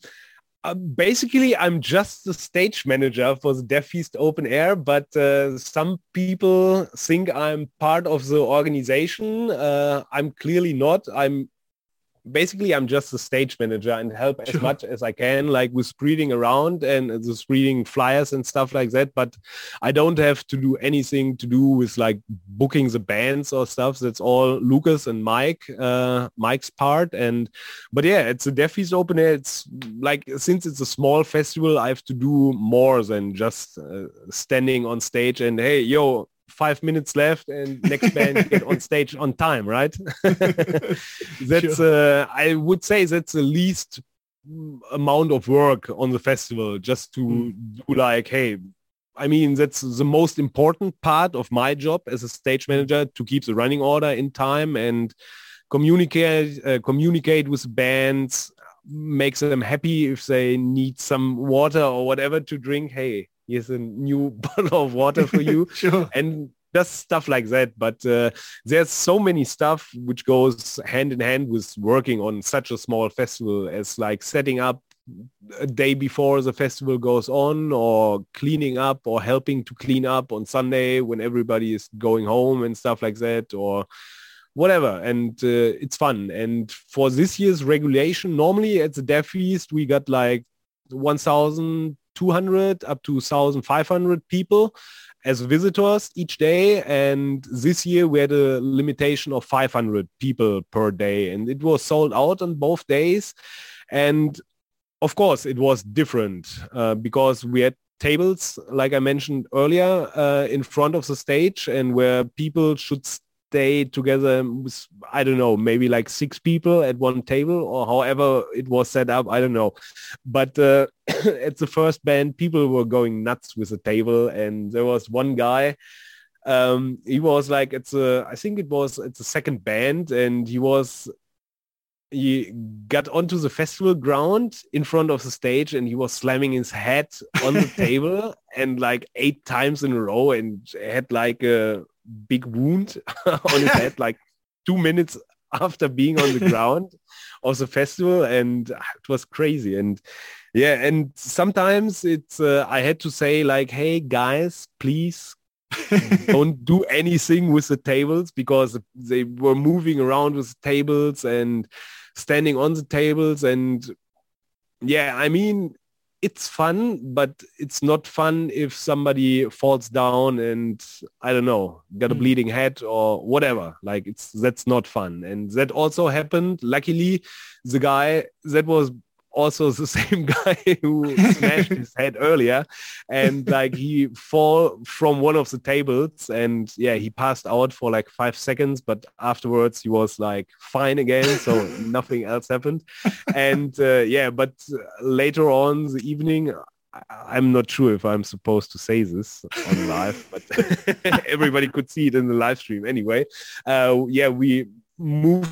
uh, basically, I'm just the stage manager for the Deathfeast Open Air, but uh, some people think I'm part of the organization. Uh, I'm clearly not. I'm basically I'm just a stage manager and help as much as I can, like with spreading around and the spreading flyers and stuff like that. But I don't have to do anything to do with like booking the bands or stuff. That's all Lucas and Mike, uh, Mike's part. And but yeah, it's a Deathfeast open air. It's like since it's a small festival, I have to do more than just uh, standing on stage and hey, yo, five minutes left and next *laughs* band get on stage on time, right? *laughs* that's sure. uh, I would say that's the least amount of work on the festival just to mm. do like, hey, I mean, that's the most important part of my job as a stage manager to keep the running order in time and communicate uh, communicate with bands, makes them happy if they need some water or whatever to drink. Hey, here's a new *laughs* bottle of water for you. *laughs* Sure. and just stuff like that. But uh, there's so many stuff which goes hand in hand with working on such a small festival as like setting up a day before the festival goes on or cleaning up or helping to clean up on Sunday when everybody is going home and stuff like that or whatever. And uh, it's fun. And for this year's regulation normally at the Deathfeast we got like 1000 200 up to 1,500 people as visitors each day. And this year we had a limitation of 500 people per day and it was sold out on both days. And of course it was different uh, because we had tables, like I mentioned earlier, uh, in front of the stage and where people should stay together with, I don't know, maybe like six people at one table or however it was set up. I don't know. But uh, *coughs* at the first band, people were going nuts with the table. And there was one guy, um, he was like, it's a, I think it was, it's a second band and he was he got onto the festival ground in front of the stage and he was slamming his head on the *laughs* table and like eight times in a row and had like a big wound *laughs* on his head *laughs* like two minutes after being on the ground *laughs* of the festival and it was crazy. And yeah and sometimes it's uh, i had to say like hey guys please don't do anything with the tables because they were moving around with the tables and standing on the tables. And yeah i mean it's fun, but it's not fun if somebody falls down and I don't know, got a mm. bleeding head or whatever. Like it's that's not fun. And that also happened. Luckily, the guy that was also the same *laughs* guy who smashed his head earlier. And like he fall from one of the tables and yeah he passed out for like five seconds. But afterwards he was like fine again. So *laughs* nothing else happened. And uh, yeah but later on the evening I'm not sure if I'm supposed to say this on live, but *laughs* everybody could see it in the live stream anyway. Uh, yeah, we moved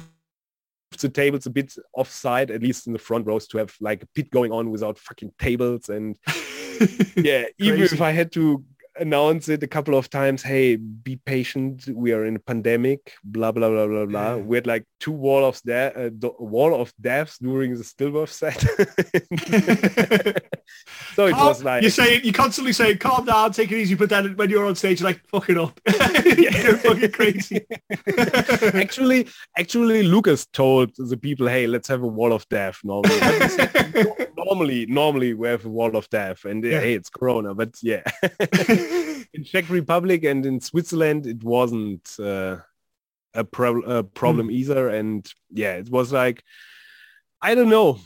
the tables a bit offside, at least in the front rows, to have like a pit going on without fucking tables. And *laughs* yeah, even if I had to announce it a couple of times, hey, be patient. We are in a pandemic, blah, blah, blah, blah, blah. We had like two wall of, de- uh, wall of deaths during the stillbirth set. *laughs* so it Calm- was like you say you constantly say calm down, take it easy, but then when you're on stage, you're like fuck it up, *laughs* you're fucking crazy. *laughs* actually, actually, Lucas told the people, "Hey, let's have a wall of death." Normally, But we said, "No, normally, normally we have a wall of death, and Yeah. hey, it's Corona. But yeah, *laughs* in Czech Republic and in Switzerland, it wasn't uh, a, pro- a problem either. And yeah, it was like, I don't know.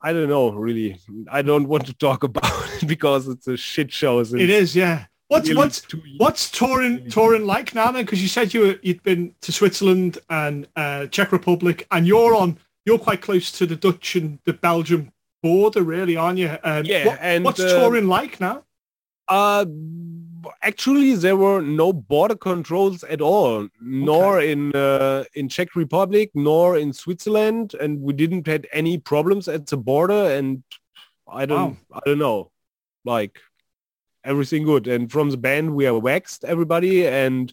I don't know, really. I don't want to talk *laughs* about it because it's a shit show. it is, yeah. What's what's what's touring touring like now then? Because you said you were, you'd been to Switzerland and uh, Czech Republic, and you're on you're quite close to the Dutch and the Belgium border, really, aren't you? Um, Yeah, what- and, what's uh, touring like now? Uh, actually, there were no border controls at all, nor in uh, in Czech Republic, nor in Switzerland, and we didn't had any problems at the border. And I don't, I don't know, like everything good. And from the band, we are waxed everybody, and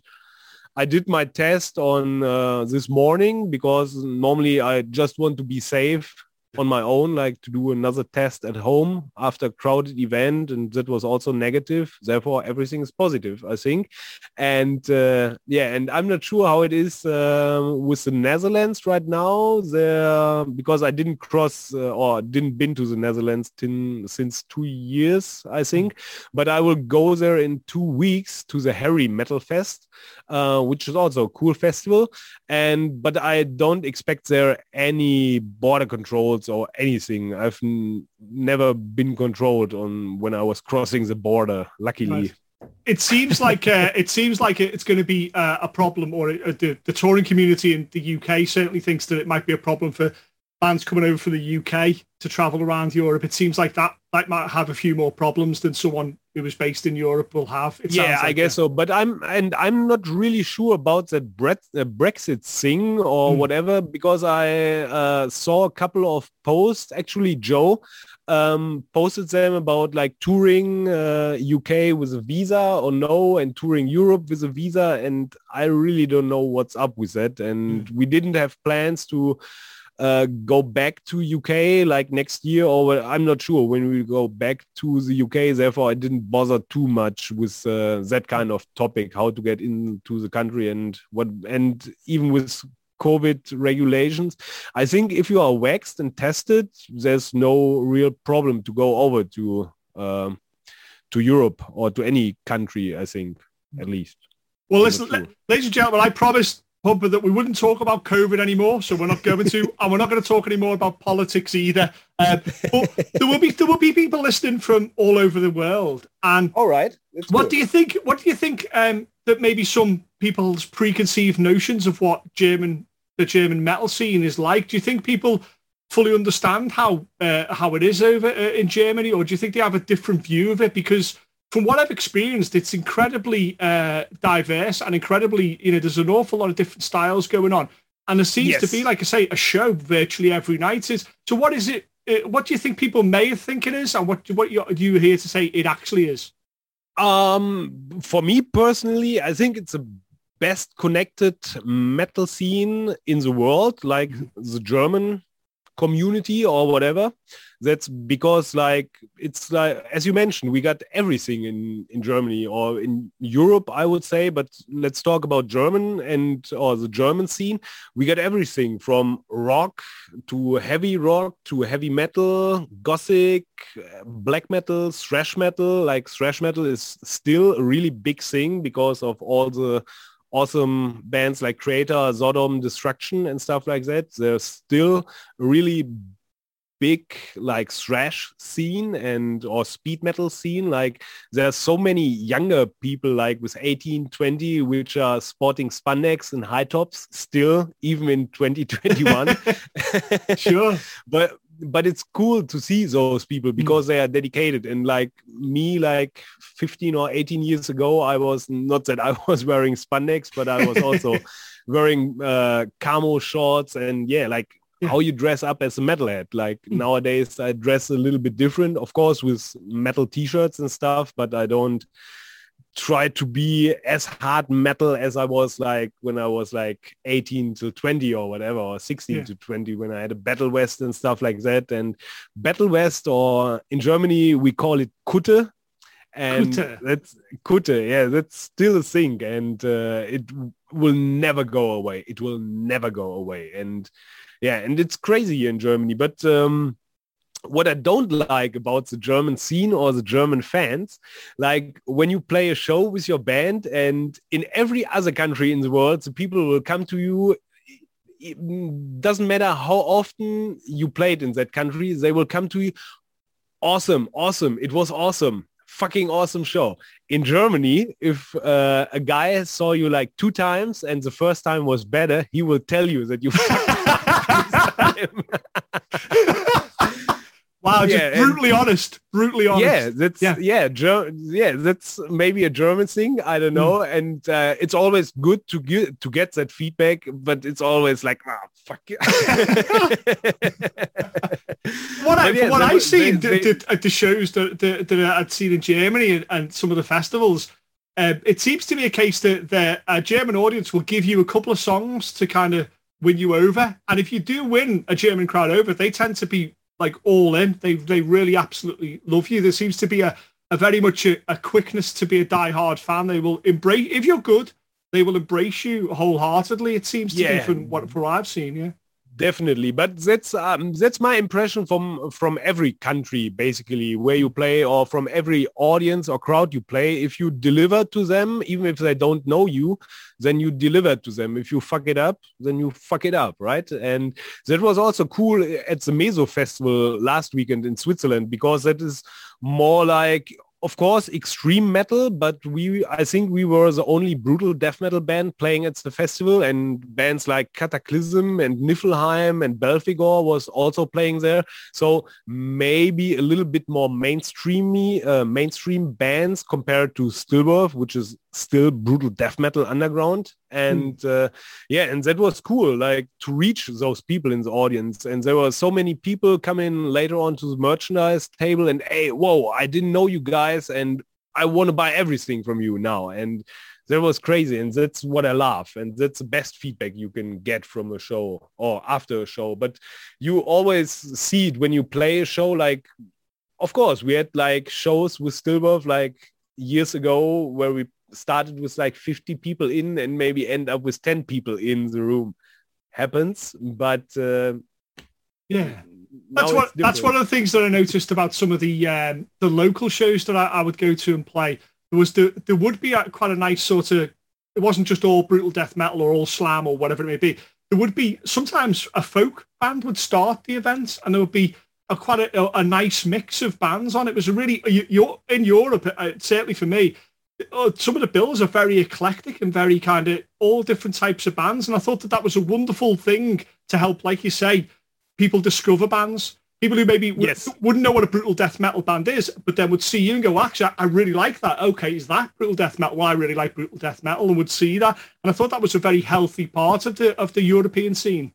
I did my test on uh, this morning because normally I just want to be safe on my own, like to do another test at home after a crowded event, and that was also negative. Therefore, everything is positive, I think. And uh, yeah, and I'm not sure how it is uh, with the Netherlands right now. There, because I didn't cross uh, or didn't been to the Netherlands tin, since two years, I think. But I will go there in two weeks to the Harry Metal Fest, uh, which is also a cool festival. And but I don't expect there any border controls or anything. I've never been controlled on when I was crossing the border. Luckily, Right. It seems like uh, *laughs* it seems like it's going to be uh, a problem, or uh, the the touring community in the UK certainly thinks that it might be a problem for bands coming over from the UK to travel around Europe. It seems like that that might have a few more problems than someone who was based in Europe will have. Yeah, sounds I guess that. so. But I'm and I'm not really sure about that uh, Brexit thing or Hmm. whatever because I uh, saw a couple of posts. Actually, Joe um, posted them about like touring uh, UK with a visa or no, and touring Europe with a visa, and I really don't know what's up with that. And Hmm. we didn't have plans to uh, go back to UK like next year or well, I'm not sure when we go back to the UK. Therefore, I didn't bother too much with uh, that kind of topic, how to get into the country and what, and even with COVID regulations. I think if you are waxed and tested, there's no real problem to go over to um, to Europe or to any country. I think at least. Well, listen, not la- sure. ladies and gentlemen, I promised Pumpa that we wouldn't talk about COVID anymore, so we're not going to, and we're not going to talk anymore about politics either. Um, but there will be there will be people listening from all over the world, and All right. what do you think? What do you think um, that maybe some people's preconceived notions of what German the German metal scene is like? Do you think people fully understand how uh, how it is over uh, in Germany, or do you think they have a different view of it? Because from what I've experienced, it's incredibly uh, diverse and incredibly you know there's an awful lot of different styles going on, and there seems to be like I say a show virtually every night. Is so what is it? Uh, what do you think people may think it is, and what what you, you here to say it actually is? Um, for me personally, I think it's the best connected metal scene in the world, like the German community or whatever. That's because like it's like as you mentioned, we got everything in in Germany or in Europe, I would say. But let's talk about German and or the German scene. We got everything from rock to heavy rock to heavy metal, gothic, black metal, thrash metal. Like thrash metal is still a really big thing because of all the awesome bands like Kreator, Sodom, Destruction and stuff like that. There's still really big like thrash scene and or speed metal scene like there's so many younger people like with 18 20 which are sporting spandex and high tops still even in 2021 *laughs* *laughs* Sure. but but it's cool to see those people because they are dedicated and like me like 15 or 18 years ago i was not that i *laughs* was wearing spandex but i was also wearing uh camo shorts and yeah like. How you dress up as a metalhead like nowadays i dress a little bit different of course with metal t-shirts and stuff but i don't try to be as hard metal as I was like when I was like 18 to 20 or whatever, or 16 yeah. to 20 when I had a Battle West and stuff like that. And Battle West, or in Germany we call it Kutte, and Kutte. that's Kutte. Yeah, that's still a thing, and uh, it will never go away. It will never go away, and yeah, and it's crazy here in Germany, but. Um, what I don't like about the German scene or the German fans, like when you play a show with your band and in every other country in the world, the people will come to you. It doesn't matter how often you played in that country, they will come to you. Awesome, awesome. It was awesome. Fucking awesome show. In Germany, if uh, a guy saw you like two times and the first time was better, he will tell you that you *laughs* *laughs* Wow, just yeah, brutally and, honest, brutally honest. Yeah, that's yeah, yeah, Ger- yeah, that's maybe a German thing. I don't know, mm. and uh, it's always good to get to get that feedback, but it's always like, ah, oh, fuck you. *laughs* what I, yeah, what I they, at the shows that, that, that I'd seen in Germany and, and some of the festivals, uh, it seems to be a case that the a German audience will give you a couple of songs to kind of win you over, and if you do win a German crowd over, they tend to be like all in. They they really absolutely love you. There seems to be a, a very much a, a quickness to be a die-hard fan. They will embrace if you're good. They will embrace you wholeheartedly. It seems to yeah. be from what from what I've seen. Yeah definitely. But that's um, that's my impression from from every country basically where you play or from every audience or crowd you play. If you deliver to them even if they don't know you then you deliver to them. If you fuck it up then you fuck it up right? And that was also cool at the Meh Suff festival last weekend in switzerland because that is more like of course, extreme metal, but we, I think we were the only brutal death metal band playing at the festival and bands like Cataclysm and Nifelheim and Belphegor was also playing there. So maybe a little bit more mainstreamy, uh, mainstream bands compared to Stillbirth, which is still brutal death metal underground. And mm. uh, yeah and that was cool like to reach those people in the audience. And there were so many people coming later on to the merchandise table and hey whoa i didn't know you guys and i want to buy everything from you now. And that was crazy and that's what i love and that's the best feedback you can get from a show or after a show. But you always see it when you play a show like of course we had like shows with stillbirth like years ago where we started with like 50 people in and maybe end up with 10 people in the room happens but uh, yeah that's what that's one of the things that I noticed about some of the um, the local shows that I, I, would go to and play. There was the there would be a, quite a nice sort of it wasn't just all brutal death metal or all slam or whatever it may be. There would be sometimes a folk band would start the event and there would be a quite a, a nice mix of bands on. It was a really you, in Europe uh, certainly for me uh, some of the bills are very eclectic and very kind of all different types of bands. And I thought that that was a wonderful thing to help, like you say, people discover bands. People who maybe yes. w- wouldn't know what a brutal death metal band is, but then would see you and go, actually, I really like that. Okay, is that brutal death metal? Well, I really like brutal death metal and would see that. And I thought that was a very healthy part of the of the European scene.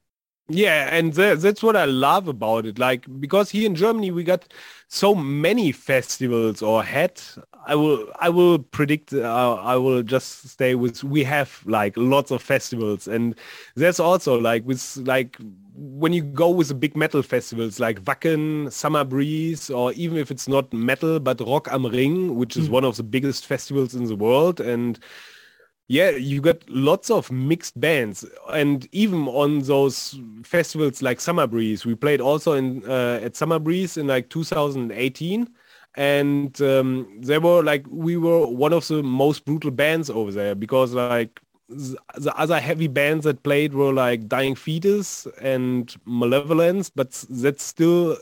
Yeah, and that's what I love about it. Like because here in Germany we got so many festivals or had. I will I will predict. Uh, I will just stay with. We have like lots of festivals, and there's also like with like when you go with the big metal festivals like Wacken, Summer Breeze, or even if it's not metal but Rock am Ring, which is mm. one of the biggest festivals in the world, and yeah, you got lots of mixed bands, and even on those festivals like Summer Breeze, we played also in uh, at Summer Breeze in like 2018, and um, they were like we were one of the most brutal bands over there because like the other heavy bands that played were like Dying Fetus and Malevolence, but that's still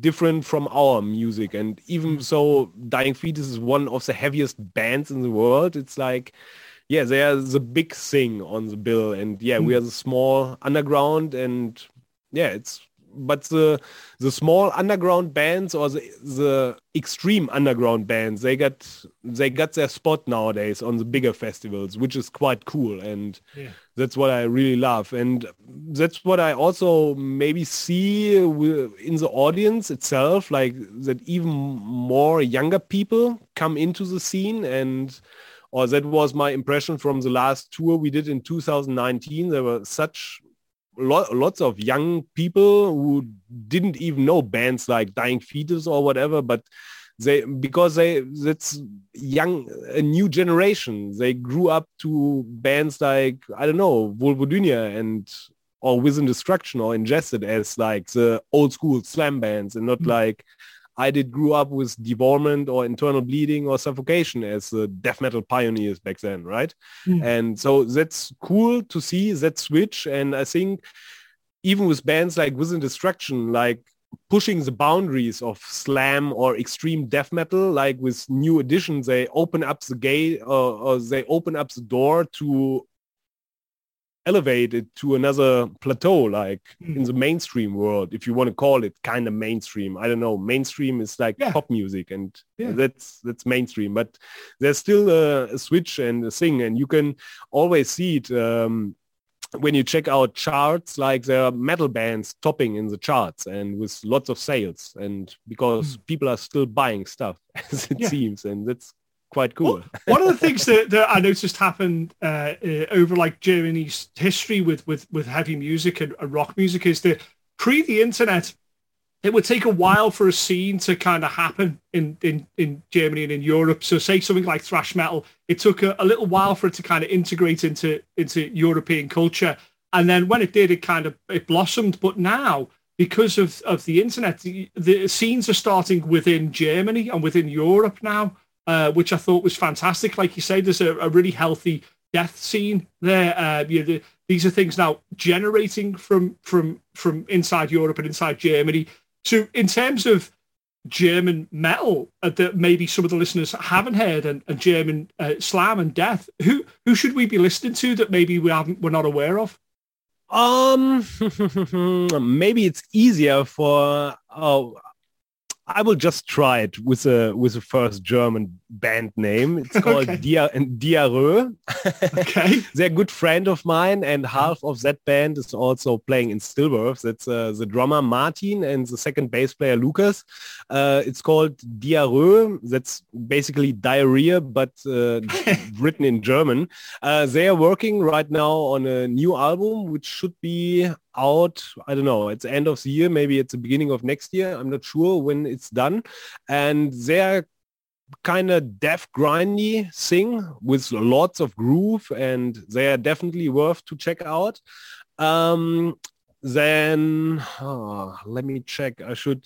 different from our music. And even so, Dying Fetus is one of the heaviest bands in the world. It's like yeah, they are the big thing on the bill, and yeah, mm. we are the small underground, and yeah, it's but the the small underground bands or the, the extreme underground bands they got they got their spot nowadays on the bigger festivals which is quite cool and yeah. that's what i really love and that's what i also maybe see in the audience itself like that even more younger people come into the scene and or that was my impression from the last tour we did in 2019 there were such lot, lots of young people who didn't even know bands like Dying Fetus or whatever, but they because they that's young a new generation. They grew up to bands like I don't know Vulvodynia and or Within Destruction or Ingested as like the old school slam bands and not mm. like I did grew up with Devourment or Internal Bleeding or Suffocation as the death metal pioneers back then, right? Mm. And so that's cool to see that switch. And I think even with bands like Within Destruction, like pushing the boundaries of slam or extreme death metal, like with new editions, they open up the gate uh, or they open up the door to elevate it to another plateau, like mm. in the mainstream world, if you want to call it kind of mainstream. I don't know. Mainstream is like yeah. pop music, and yeah. that's that's mainstream. But there's still a, a, switch and a thing, and you can always see it. Um, when you check out charts, like there are metal bands topping in the charts and with lots of sales, and because mm. people are still buying stuff, *laughs* as it yeah. seems, and that's quite cool. Well, one of the things that, that I noticed happened uh, uh, over like Germany's history with with with heavy music and, and rock music is that pre the internet, it would take a while for a scene to kind of happen in, in, in Germany and in Europe. So say something like thrash metal, it took a, a little while for it to kind of integrate into into European culture. And then when it did, it kind of it blossomed. But now, because of, of the internet, the, the scenes are starting within Germany and within Europe now uh, which I thought was fantastic. Like you say, there's a, a really healthy death scene there. Uh, you know, the, these are things now generating from from from inside Europe and inside Germany. So in terms of German metal uh, that maybe some of the listeners haven't heard, and, and German uh, slam and death, who who should we be listening to that maybe we haven't we're not aware of? Um, *laughs* maybe it's easier for oh, I will just try it with a with a first German band name. It's *laughs* called okay. Dia Diarrhoe. *laughs* okay. They're a good friend of mine, and half of that band is also playing in Stillbirth. That's uh, the drummer Martin and the second bass player Lucas. Uh, it's called Diarrhoe. That's basically diarrhea, but uh, *laughs* written in German. Uh, they are working right now on a new album, which should be out i don't know it's end of the year maybe it's the beginning of next year i'm not sure when it's done. And they're kind of deaf grindy thing with lots of groove and they are definitely worth to check out. Um then oh, let me check i should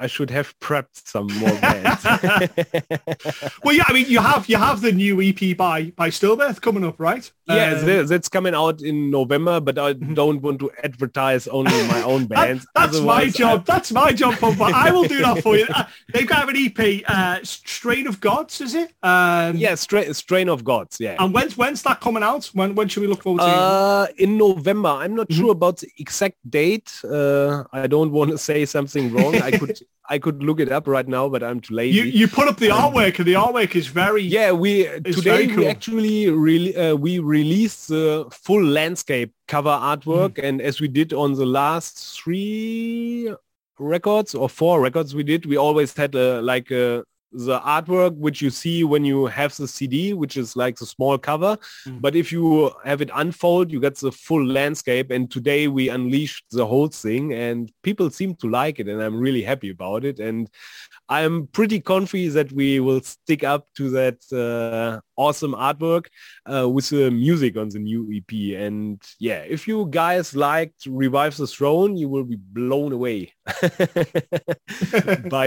I should have prepped some more bands. *laughs* *laughs* well, yeah, I mean, you have you have the new EP by by Stillbirth coming up, right? Yeah, um, that's coming out in November, but I mm-hmm. don't want to advertise only my own bands. *laughs* that, that's my job. I... That's my job, But I will do that for you. Uh, they've got an EP, uh, Strain of Gods, is it? Um, yeah, Strain Strain of Gods. Yeah. And when's when's that coming out? When when should we look forward to? Uh, in November. I'm not mm-hmm. sure about the exact date. Uh, I don't want to say something wrong. I could. I could look it up right now, but I'm too lazy. You, you put up the um, artwork, and the artwork is very yeah. We today cool. we actually really uh, we released the full landscape cover artwork, mm. and as we did on the last three records or four records we did, we always had a like a the artwork which you see when you have the CD, which is like the small cover. Mm. But if you have it unfold, you get the full landscape. And today we unleashed the whole thing and people seem to like it and I'm really happy about it. And I'm pretty confident that we will stick up to that uh, awesome artwork uh, with the music on the new EP. And yeah, if you guys liked Revive the Throne, you will be blown away *laughs* by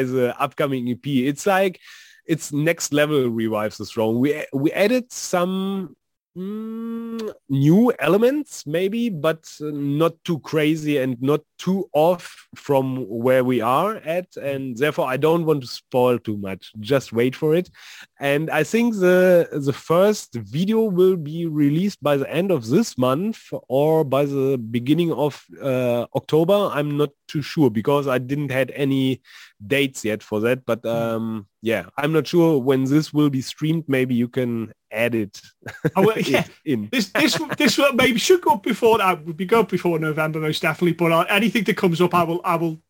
the upcoming EP. It's like it's next level Revive the Throne. We we added some Mm, new elements maybe but not too crazy and not too off from where we are at. And therefore i don't want to spoil too much. Just wait for it. And i think the the first video will be released by the end of this month or by the beginning of uh, october. I'm not too sure because I didn't had any dates yet for that. But um, yeah, I'm not sure when this will be streamed. Maybe you can add it. Oh, well, *laughs* yeah. in. This this this maybe should go up before that would be go up before November most definitely. But uh, anything that comes up, I will I will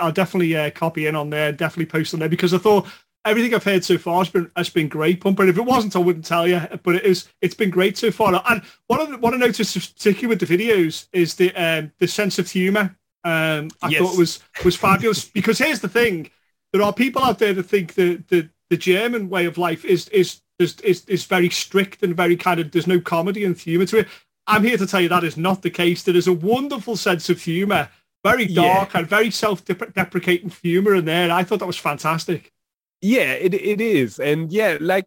I'll definitely uh, copy in on there, definitely post on there because I thought everything I've heard so far has been has been great, Pumpa. If it wasn't, I wouldn't tell you. But it is it's been great so far. And what I what I noticed, particularly with the videos, is the um, the sense of humour. Um, I yes. thought was was fabulous because here's the thing: there are people out there that think that the the German way of life is is is is, is very strict and very kind of there's no comedy and humour to it. I'm here to tell you that is not the case. There is a wonderful sense of humour, very dark yeah. and very self-deprecating humour in there. I thought that was fantastic yeah it, it is and yeah like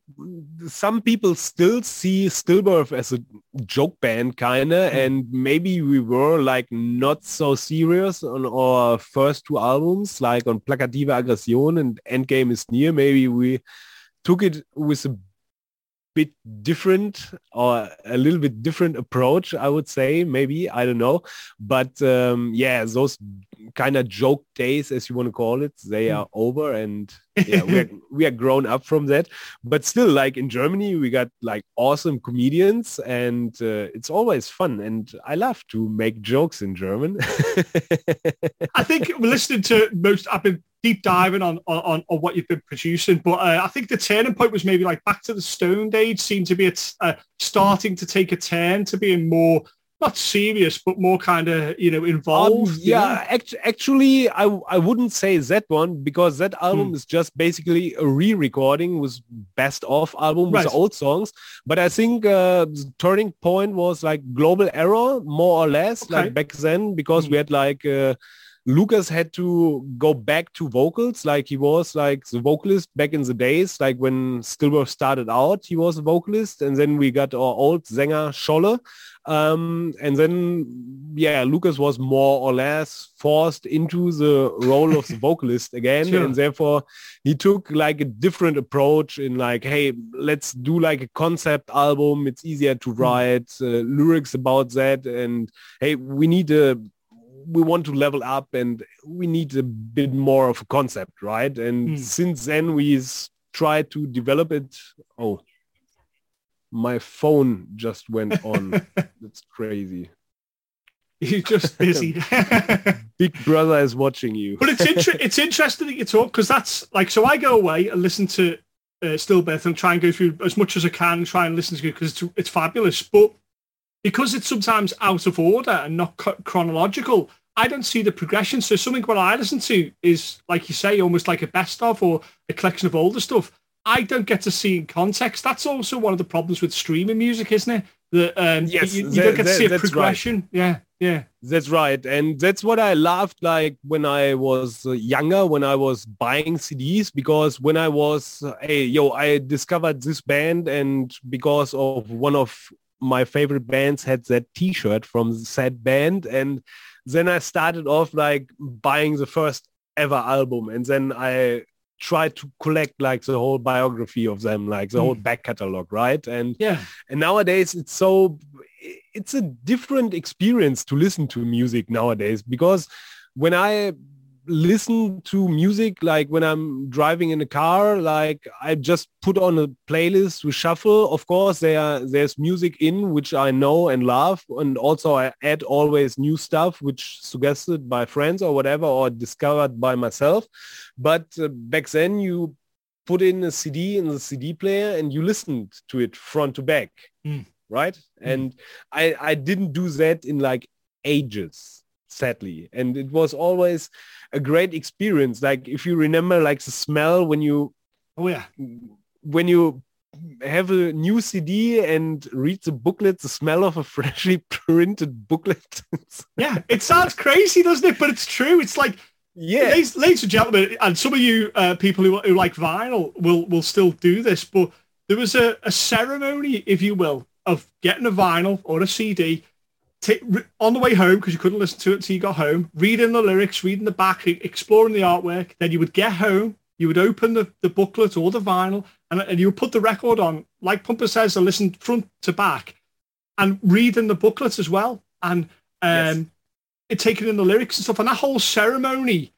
some people still see stillbirth as a joke band kinda mm. and maybe we were like not so serious on our first two albums like on Plakative Aggression and endgame is near maybe we took it with a bit different or a little bit different approach i would say maybe i don't know. But um yeah those kind of joke days as you want to call it they hmm. are over and *laughs* yeah we are, we are grown up from that. But still like in germany we got like awesome comedians and uh, it's always fun. And i love to make jokes in german. *laughs* I think listening to most i've been deep diving on on, on what you've been producing. But uh, I think the turning point was maybe like Back to the Stone Age seemed to be uh, starting to take a turn to being more not serious, but more kind of you know involved. Um, yeah, act- actually, I I wouldn't say that one because that album hmm. is just basically a re-recording with best of album right. with old songs. But I think uh, the turning point was like Global Error, more or less, okay. like back then, because hmm. we had like. Uh, Lucas had to go back to vocals like he was like the vocalist back in the days like when Stillbirth started out he was a vocalist and then we got our old Sänger Scholle um, and then yeah Lucas was more or less forced into the role of the *laughs* vocalist again sure. and therefore he took like a different approach in like hey let's do like a concept album it's easier to hmm. write uh, lyrics about that and hey we need a we want to level up and we need a bit more of a concept, right? And mm. since then we tried to develop it. Oh, my phone just went on. *laughs* That's crazy. *laughs* You're just busy. *laughs* Big brother is watching you. but it's inter- it's interesting that you talk because that's like so. I go away and listen to uh, Stillbirth and try and go through as much as I can and try and listen to it because it's, it's fabulous. But because it's sometimes out of order and not chronological, I don't see the progression. So something what I listen to is, like you say, almost like a best of or a collection of older stuff. I don't get to see in context. That's also one of the problems with streaming music, isn't it? That um, yes, you, you that, don't get to see a progression. Right. Yeah, yeah. That's right, and that's what I loved. Like when I was younger, when I was buying CDs, because when I was, hey, yo, I discovered this band, and because of one of my favorite bands had that T-shirt from said band, and then I started off like buying the first ever album, and then I tried to collect like the whole biography of them, like the mm. whole back catalog, right? And yeah, and nowadays it's so it's a different experience to listen to music nowadays because when I listen to music like when I'm driving in a car. Like I just put on a playlist with shuffle. Of course, there there's music in which I know and love, and also I add always new stuff which suggested by friends or whatever or discovered by myself. But uh, back then, you put in a CD in the CD player and you listened to it front to back, mm. right? Mm. And I I didn't do that in like ages sadly and it was always a great experience like if you remember like the smell when you oh yeah when you have a new CD and read the booklet, the smell of a *laughs* freshly printed booklet. *laughs* yeah, it sounds crazy, doesn't it? But it's true. It's like, yeah, ladies, ladies and gentlemen, and some of you uh, people who, who like vinyl will will still do this. But there was a, a ceremony, if you will, of getting a vinyl or a CD T- on the way home because you couldn't listen to it until you got home, reading the lyrics, reading the back, exploring the artwork. Then you would get home, you would open the, the booklet or the vinyl, and, and you would put the record on, like Pumpa says, and listen front to back, and reading the booklet as well. And um, yes. taking in the lyrics and stuff, and that whole ceremony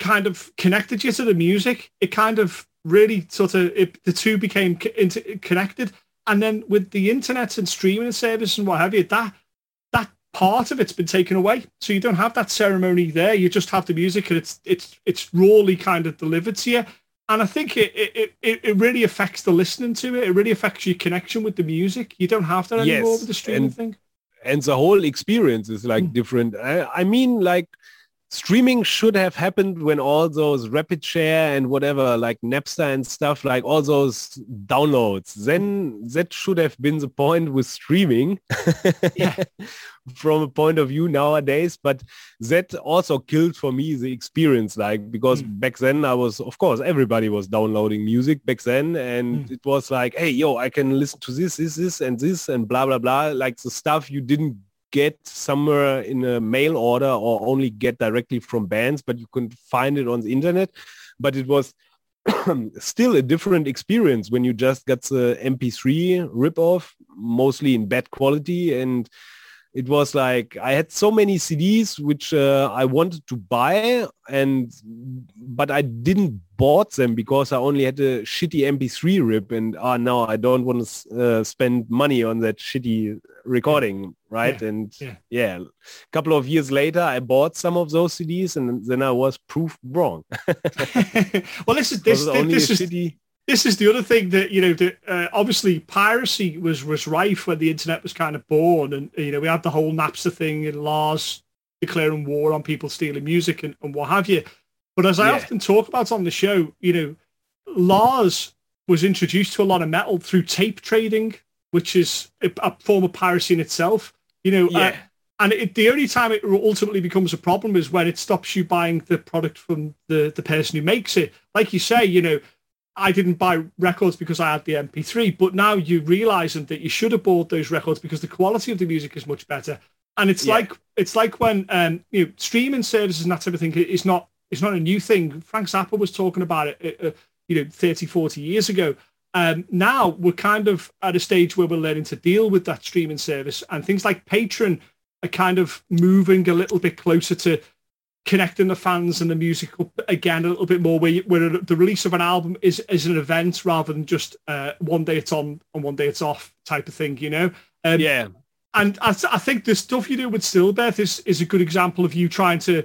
kind of connected you to the music. It kind of really sort of it, the two became inter- connected, and then with the internet and streaming service and what have you, that part of it's been taken away. So you don't have that ceremony there. You just have the music, and it's it's it's rawly kind of delivered to you. And I think it, it, it, it really affects the listening to it. It really affects your connection with the music. You don't have that anymore yes, with the streaming and, thing. And the whole experience is like mm. different. I, I mean, like streaming should have happened when all those rapid share and whatever like napster and stuff like all those downloads then that should have been the point with streaming *laughs* yeah. from a point of view nowadays but that also killed for me the experience like because mm. back then i was of course everybody was downloading music back then and mm. it was like hey yo i can listen to this this this and this and blah blah blah like the stuff you didn't get somewhere in a mail order or only get directly from bands, but you can find it on the internet. But it was *clears throat* still a different experience when you just got the MP3 ripoff, mostly in bad quality. And it was like I had so many CDs which uh, I wanted to buy, and but I didn't bought them because I only had a shitty MP3 rip, and ah, uh, no, I don't want to uh, spend money on that shitty recording, right? Yeah. And yeah. yeah, a couple of years later, I bought some of those CDs, and then I was proved wrong. *laughs* *laughs* well, this is this, this, is. Shitty... This is the other thing that you know. That, uh, obviously, piracy was was rife when the internet was kind of born, and you know we had the whole Napster thing and laws declaring war on people stealing music and, and what have you. But as I yeah. often talk about on the show, you know, Lars was introduced to a lot of metal through tape trading, which is a, a form of piracy in itself. You know, yeah. uh, and it, the only time it ultimately becomes a problem is when it stops you buying the product from the, the person who makes it. Like you say, you know, I didn't buy records because I had the MP3, but now you're realizing that you should have bought those records because the quality of the music is much better. And it's yeah. like it's like when um, you know streaming services and that type of thing is not it's not a new thing. Frank Zappa was talking about it, uh, you know, 30, 40 years ago. Um, now we're kind of at a stage where we're learning to deal with that streaming service and things like Patreon are kind of moving a little bit closer to connecting the fans and the music up again a little bit more where, you, where the release of an album is, is an event rather than just uh, one day it's on and one day it's off type of thing, you know? Um, yeah. And I, I think the stuff you do with Stillbirth is, is a good example of you trying to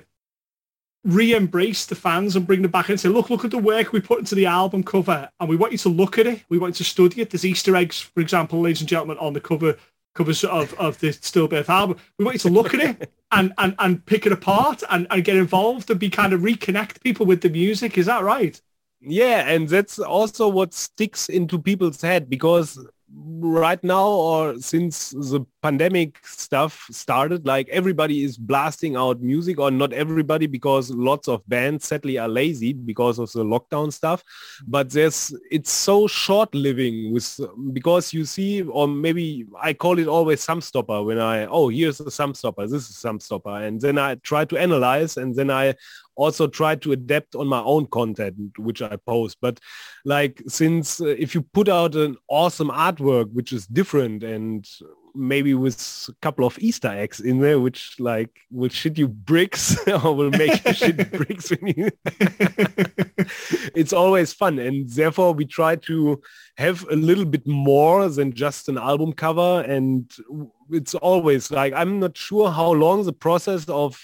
re-embrace the fans and bring them back and say, look, look at the work we put into the album cover, and we want you to look at it. We want you to study it. There's Easter eggs, for example, ladies and gentlemen, on the cover covers of, of the Stillbirth album. We want you to look at it *laughs* and, and, and pick it apart and, and get involved and be kind of reconnect people with the music. Is that right? Yeah, and that's also what sticks into people's head because right now or since the pandemic stuff started like everybody is blasting out music or not everybody because lots of bands sadly are lazy because of the lockdown stuff but there's it's so short living with because you see or maybe i call it always some stopper when i oh here's a some stopper this is some stopper and then i try to analyze and then i also try to adapt on my own content which I post. But like since uh, if you put out an awesome artwork which is different and maybe with a couple of Easter eggs in there, which like will shit you bricks *laughs* or will make you shit *laughs* bricks when you. *laughs* it's always fun, and therefore we try to have a little bit more than just an album cover. And it's always like I'm not sure how long the process of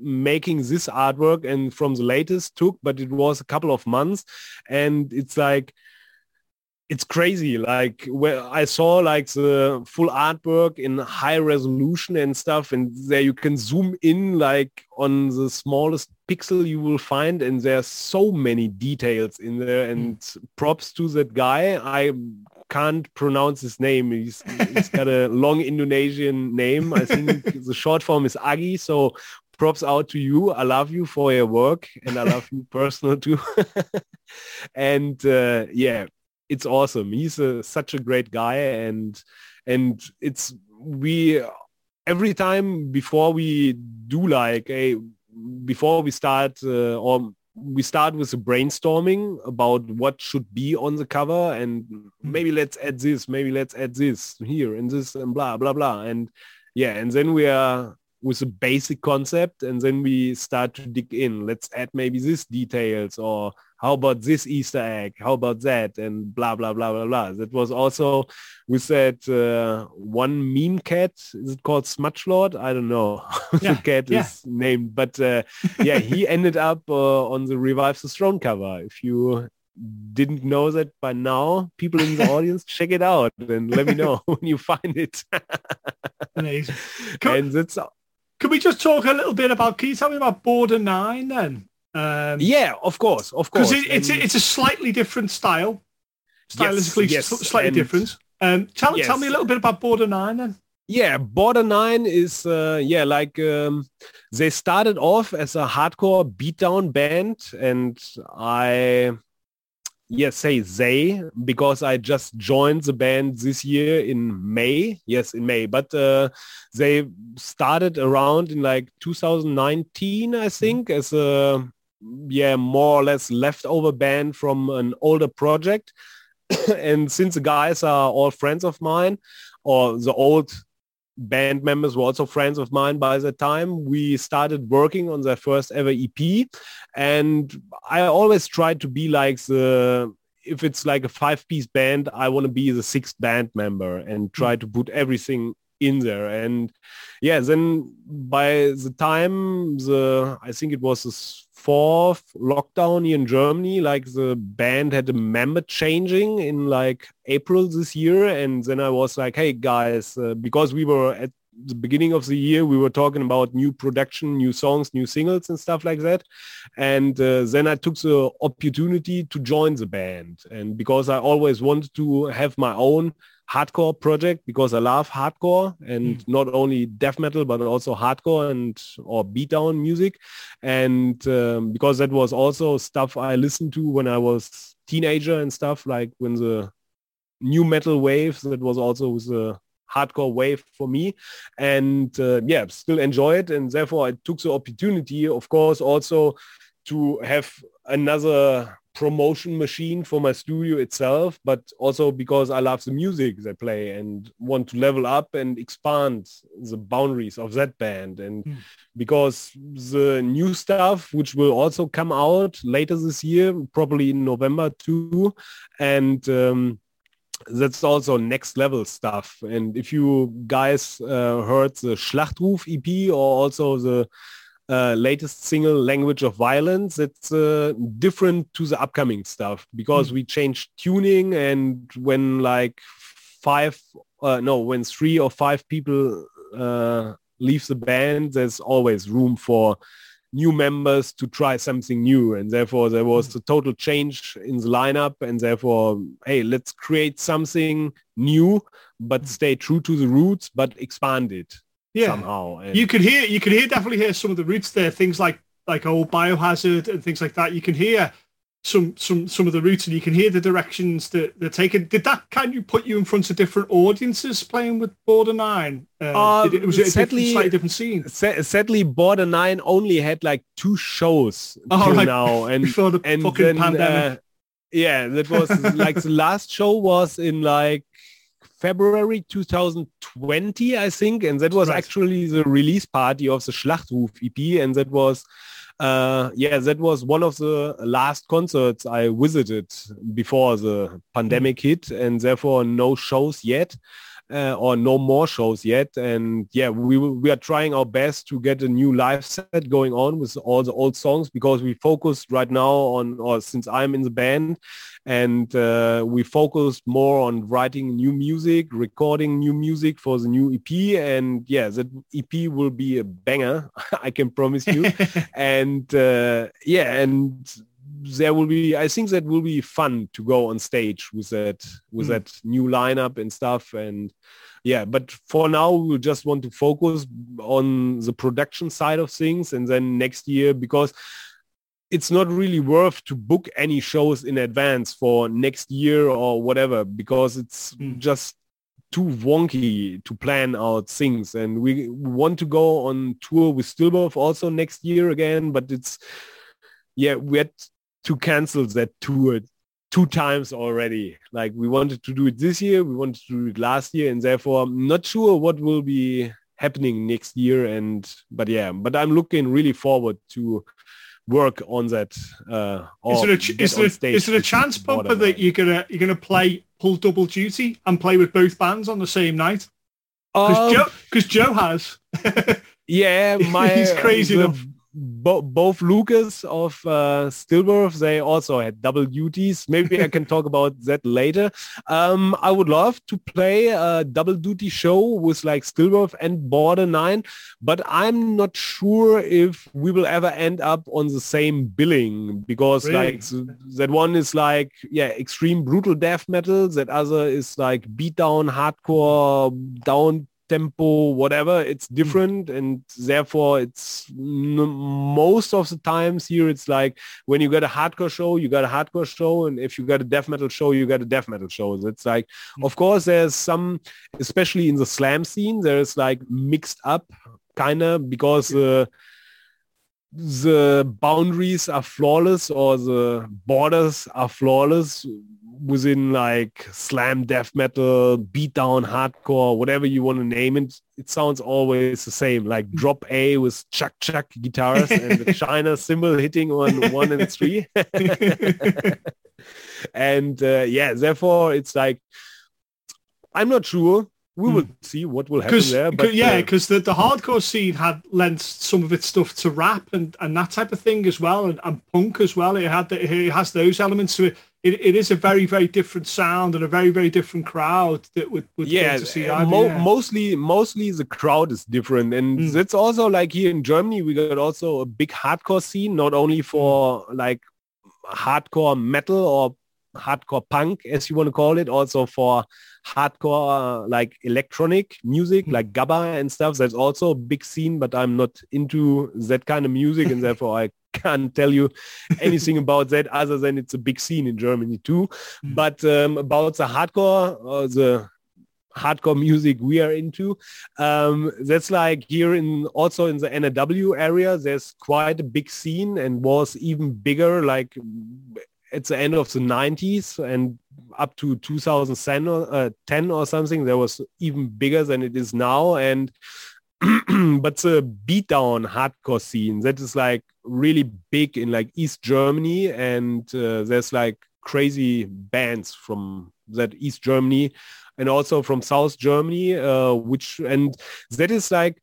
making this artwork and from the latest took, but it was a couple of months, and it's like it's crazy like where i saw like the full artwork in high resolution and stuff and there you can zoom in like on the smallest pixel you will find and there's so many details in there and mm. props to that guy. I can't pronounce his name. He's, he's got a *laughs* long indonesian name. I think the short form is agi so props out to you. I love you for your work and i love you personal too. *laughs* And uh, yeah it's awesome. He's a, such a great guy, and and it's we every time before we do like a before we start uh, or we start with a brainstorming about what should be on the cover and maybe let's add this maybe let's add this here and this and blah blah blah and yeah and then we are with a basic concept and then we start to dig in. Let's add maybe this details or how about this Easter egg? How about that? And blah, blah, blah, blah, blah. That was also, we said uh, one meme cat, is it called Smudge Lord? I don't know *laughs* yeah, the cat yeah. is named, but uh, yeah, he *laughs* ended up uh, on the Revive the Throne cover. If you didn't know that by now, people in the *laughs* audience, check it out and let me know when you find it. Amazing. Can, and that's, can we just talk a little bit about, can you tell me about Border 9 then? Um, yeah, of course, of course. Because it, it's a, it's a slightly different style, stylistically yes, yes. slightly and different. Um, tell yes. tell me a little bit about Border Nine then. Yeah, Border Nine is uh, yeah like um, they started off as a hardcore beatdown band, and I yes say they because I just joined the band this year in May. Yes, in May, but uh, they started around in like 2019, I think, as a yeah, more or less leftover band from an older project. *coughs* and since the guys are all friends of mine, or the old band members were also friends of mine by the time we started working on their first ever EP. And I always tried to be like the if it's like a five piece band, I want to be the sixth band member and hmm. try to put everything in there. And yeah, then by the time the, I think it was fourth lockdown here in Germany, like the band had a member changing in like April this year. And then I was like, hey guys, uh, because we were at the beginning of the year, we were talking about new production, new songs, new singles and stuff like that. And uh, then I took the opportunity to join the band. And because I always wanted to have my own hardcore project because I love hardcore and mm. not only death metal but also hardcore and or beatdown music. And um, because that was also stuff I listened to when I was teenager and stuff like when the new metal wave that was also the hardcore wave for me. And uh, yeah still enjoy it. And therefore I took the opportunity of course also to have another promotion machine for my studio itself, but also because I love the music they play and want to level up and expand the boundaries of that band. And mm. because the new stuff, which will also come out later this year, probably in November too, and um, that's also next level stuff. And if you guys uh, heard the Schlachtruf EP or also the uh, latest single language of violence it's uh, different to the upcoming stuff because mm. we changed tuning and when like five uh, no when three or five people uh, leave the band there's always room for new members to try something new and therefore there was hmm. a total change in the lineup and therefore hey let's create something new but hmm. stay true to the roots but expand it yeah. somehow. And you could hear, you could hear, definitely hear some of the roots there. Things like like old biohazard and things like that. You can hear some some some of the roots, and you can hear the directions that they're taking. Did that kind of put you in front of different audiences playing with Border Nine? Uh, uh, it, was it sadly, a slightly different scene? Sadly, Border Nine only had like two shows oh, right. now, *laughs* and before the and fucking then, pandemic. Uh, yeah, that was like the last show was in like February 2020, I think, and that was right. actually the release party of the Schlachtruf EP, and that was, uh, yeah, that was one of the last concerts I visited before the pandemic hit, and therefore no shows yet uh, or no more shows yet. And yeah, we we are trying our best to get a new live set going on with all the old songs because we focused right now on, or since I'm in the band, and uh, we focused more on writing new music, recording new music for the new EP. And yeah, that EP will be a banger, *laughs* I can promise you. *laughs* and uh, yeah, and there will be i think that will be fun to go on stage with that with mm. that new lineup and stuff and yeah but for now we just want to focus on the production side of things and then next year because it's not really worth to book any shows in advance for next year or whatever because it's mm. just too wonky to plan out things and we want to go on tour with Stillbirth also next year again but it's yeah we had to cancel that tour two times already. Like we wanted to do it this year, we wanted to do it last year, and therefore I'm not sure what will be happening next year. And but yeah, but I'm looking really forward to work on that. Uh, is there a, is there, is there a chance, Pumpa, that you're gonna you're gonna play pull double duty and play with both bands on the same night? Because um, Joe, Joe has. *laughs* yeah, my he's crazy the, enough bo- both Lucas of uh, Stillbirth, they also had double duties. Maybe I can *laughs* talk about that later. Um, I would love to play a double duty show with like Stillbirth and Border 9, but I'm not sure if we will ever end up on the same billing because really? like that one is like, yeah, extreme brutal death metal. That other is like beat down hardcore down tempo, whatever, it's hmm. different. And therefore it's most of the times here, it's like when you got a hardcore show, you got a hardcore show. And if you got a death metal show, you got a death metal show. It's like, mm. of course, there's some, especially in the slam scene, there's like mixed up kind of because uh, the boundaries are flawless or the borders are flawless within like slam death metal, beatdown hardcore, whatever you want to name it, it sounds always the same. Like drop A with chuck chuck guitars and the *laughs* China cymbal hitting on one and three. *laughs* *laughs* and uh, yeah, therefore it's like I'm not sure. We will hmm. see what will happen there. But yeah, because uh, the, the hardcore scene had lent some of its stuff to rap and, and that type of thing as well, and, and punk as well. It had the, it has those elements to it it, it is a very very different sound and a very very different crowd that would, would yeah, to see uh, mo- yeah. mostly mostly the crowd is different and mm. it's also like here in Germany we got also a big hardcore scene not only for like hardcore metal or hardcore punk as you want to call it also for hardcore uh, like electronic music like gabba and stuff that's also a big scene but i'm not into that kind of music and *laughs* therefore i can't tell you anything about that other than it's a big scene in Germany too. Mm. But um, about the hardcore, uh, the hardcore music we are into, um, that's like here in also in the NRW area, there's quite a big scene and was even bigger like at the end of the 90s and up to 2010 or, uh, 10 or something there was even bigger than it is now. And *clears throat* but the beatdown hardcore scene that is like really big in like East Germany. And uh, there's like crazy bands from that East Germany and also from South Germany uh, which and that is like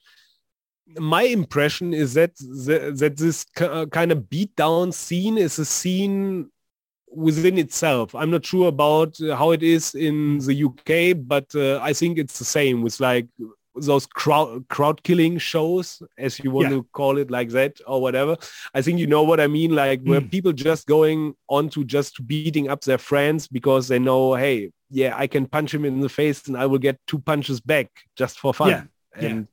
my impression is that that, that this kind of beatdown scene is a scene within itself. I'm not sure about how it is in the UK, but uh, I think it's the same with like those crowd crowd killing shows as you want yeah. to call it like that or whatever i think you know what i mean like where mm. people just going on to just beating up their friends because they know hey yeah i can punch him in the face and i will get two punches back just for fun yeah. and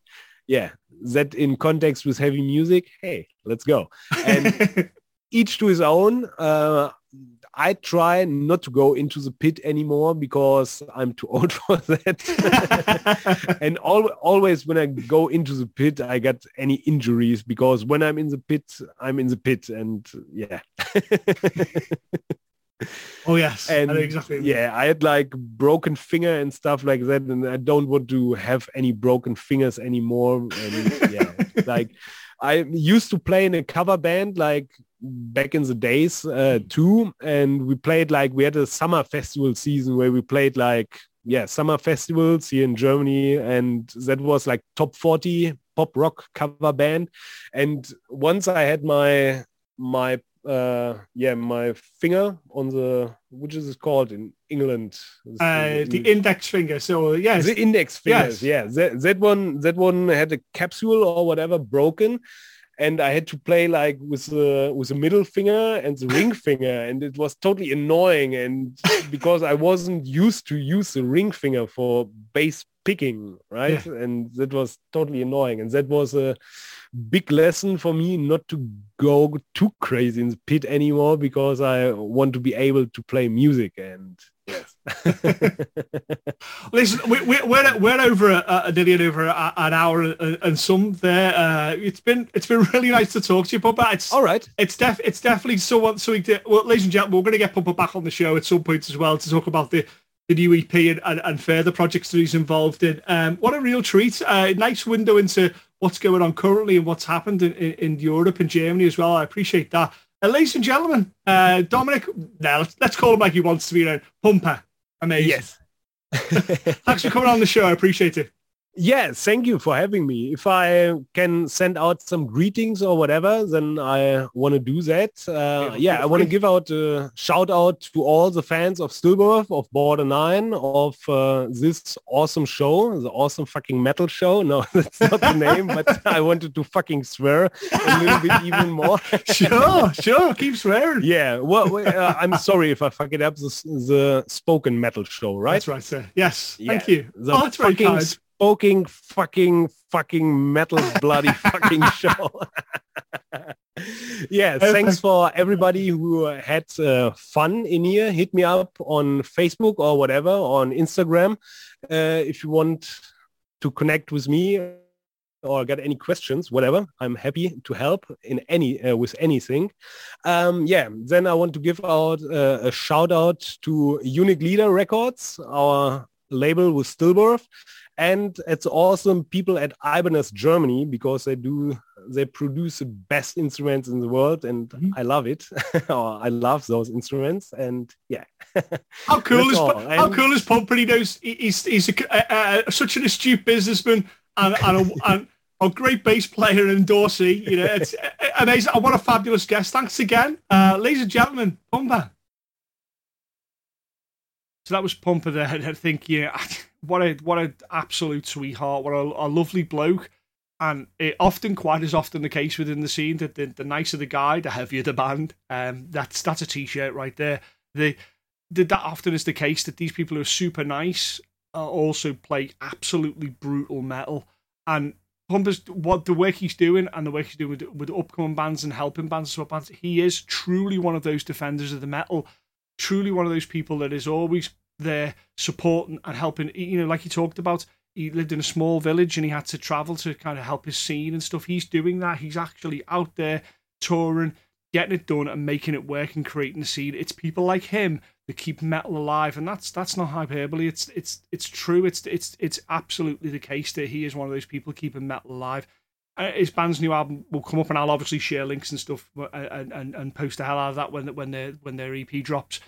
yeah. yeah that in context with heavy music hey let's go and *laughs* each to his own uh, I try not to go into the pit anymore because I'm too *laughs* old for that. *laughs* and al always when I go into the pit, I get any injuries because when I'm in the pit, I'm in the pit, and yeah. *laughs* oh yes, and exactly. Yeah, I had like broken finger and stuff like that, and I don't want to have any broken fingers anymore. And yeah, like I used to play in a cover band like back in the days uh, too. And we played like we had a summer festival season where we played like yeah summer festivals here in germany. And that was like top 40 pop rock cover band. And once i had my my uh yeah my finger on the which is it called in england? Uh, the index finger. So yes. The index fingers yes. yeah. That, that one that one had a capsule or whatever broken and I had to play like with the with the middle finger and the ring *laughs* finger, and it was totally annoying. And because I wasn't used to use the ring finger for bass picking, right? Yeah. And that was totally annoying. And that was a big lesson for me not to go too crazy in the pit anymore because I want to be able to play music and yes. *laughs* Listen, we, we, we're we're over a, a nearly over a, an hour and some there. Uh, it's been it's been *laughs* really nice to talk to you, Pumpa. It's all right. It's def it's definitely so so we well, ladies and gentlemen, we're going to get Pumpa back on the show at some point as well to talk about the the new EP and, and, and further projects that he's involved in. Um, what a real treat! Uh, nice window into what's going on currently and what's happened in, in, in Europe and Germany as well. I appreciate that. Ladies and gentlemen, uh, Dominik, now let's, let's call him like he wants to be known. Pumpa, amazing. Yes. *laughs* Thanks for coming on the show. I appreciate it. Yeah, thank you for having me. If I can send out some greetings or whatever, then I want to do that. Uh, yeah, I want to give out a shout out to all the fans of Stillbirth, of Border 9, of uh, this awesome show, the awesome fucking metal show. No, *laughs* that's not the name, but *laughs* I wanted to fucking swear a little bit even more. *laughs* sure, sure, keep swearing. Yeah, well, uh, I'm sorry if I fuck it up. The, the spoken metal show, right? That's right, sir. Yes, yeah, thank you. The oh, that's very kind spoken fucking fucking metal bloody *laughs* fucking show. *laughs* yeah, thanks for everybody who had uh, fun in here. Hit me up on Facebook or whatever, on Instagram, uh, if you want to connect with me or get any questions, whatever. I'm happy to help in any uh, with anything. Um, yeah, then I want to give out uh, a shout out to Unique Leader Records, our label with Stillbirth and it's awesome people at Ibanez Germany because they do they produce the best instruments in the world and mm-hmm. I love it. *laughs* I love those instruments and yeah. how *laughs* cool is and, how cool is Pumpa knows he's he's a, such an astute businessman and and a, *laughs* and a great bass player in Dorsey. You know, it's amazing. What a fabulous guest. Thanks again. Uh, ladies and gentlemen, Pumpa. So that was Pumpa there. I think, yeah, what a what an absolute sweetheart, what a, a lovely bloke. And it often, quite as often the case within the scene, that the, the nicer the guy, the heavier the band. Um, that's that's a t-shirt right there. The, the that often is the case that these people who are super nice uh, also play absolutely brutal metal. And Pumpa's what the work he's doing and the work he's doing with, with upcoming bands and helping bands and bands, he is truly one of those defenders of the metal. Truly one of those people that is always there supporting and helping. You know, like he talked about, he lived in a small village and he had to travel to kind of help his scene and stuff. He's doing that. He's actually out there touring, getting it done, and making it work and creating the scene. It's people like him that keep metal alive, and that's that's not hyperbole. It's it's it's true. It's it's it's absolutely the case that he is one of those people keeping metal alive. Uh, his band's new album will come up, and I'll obviously share links and stuff uh, and, and, and post the hell out of that when when their when their EP drops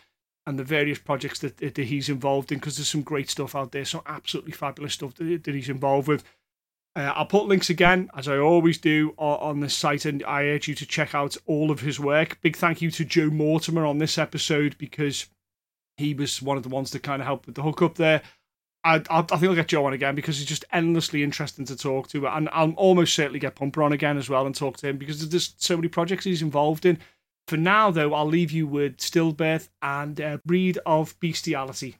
and the various projects that, that he's involved in because there's some great stuff out there, some absolutely fabulous stuff that, that he's involved with. Uh, I'll put links again, as I always do, on, this site, and I urge you to check out all of his work. Big thank you to Joe Mortimer on this episode because he was one of the ones that kind of helped with the hookup there. I, I, I think I'll get Joe on again because he's just endlessly interesting to talk to, and I'll almost certainly get Pumpa on again as well and talk to him because there's so many projects he's involved in. For now, though, I'll leave you with Stillbirth and uh, Breed of Bestiality.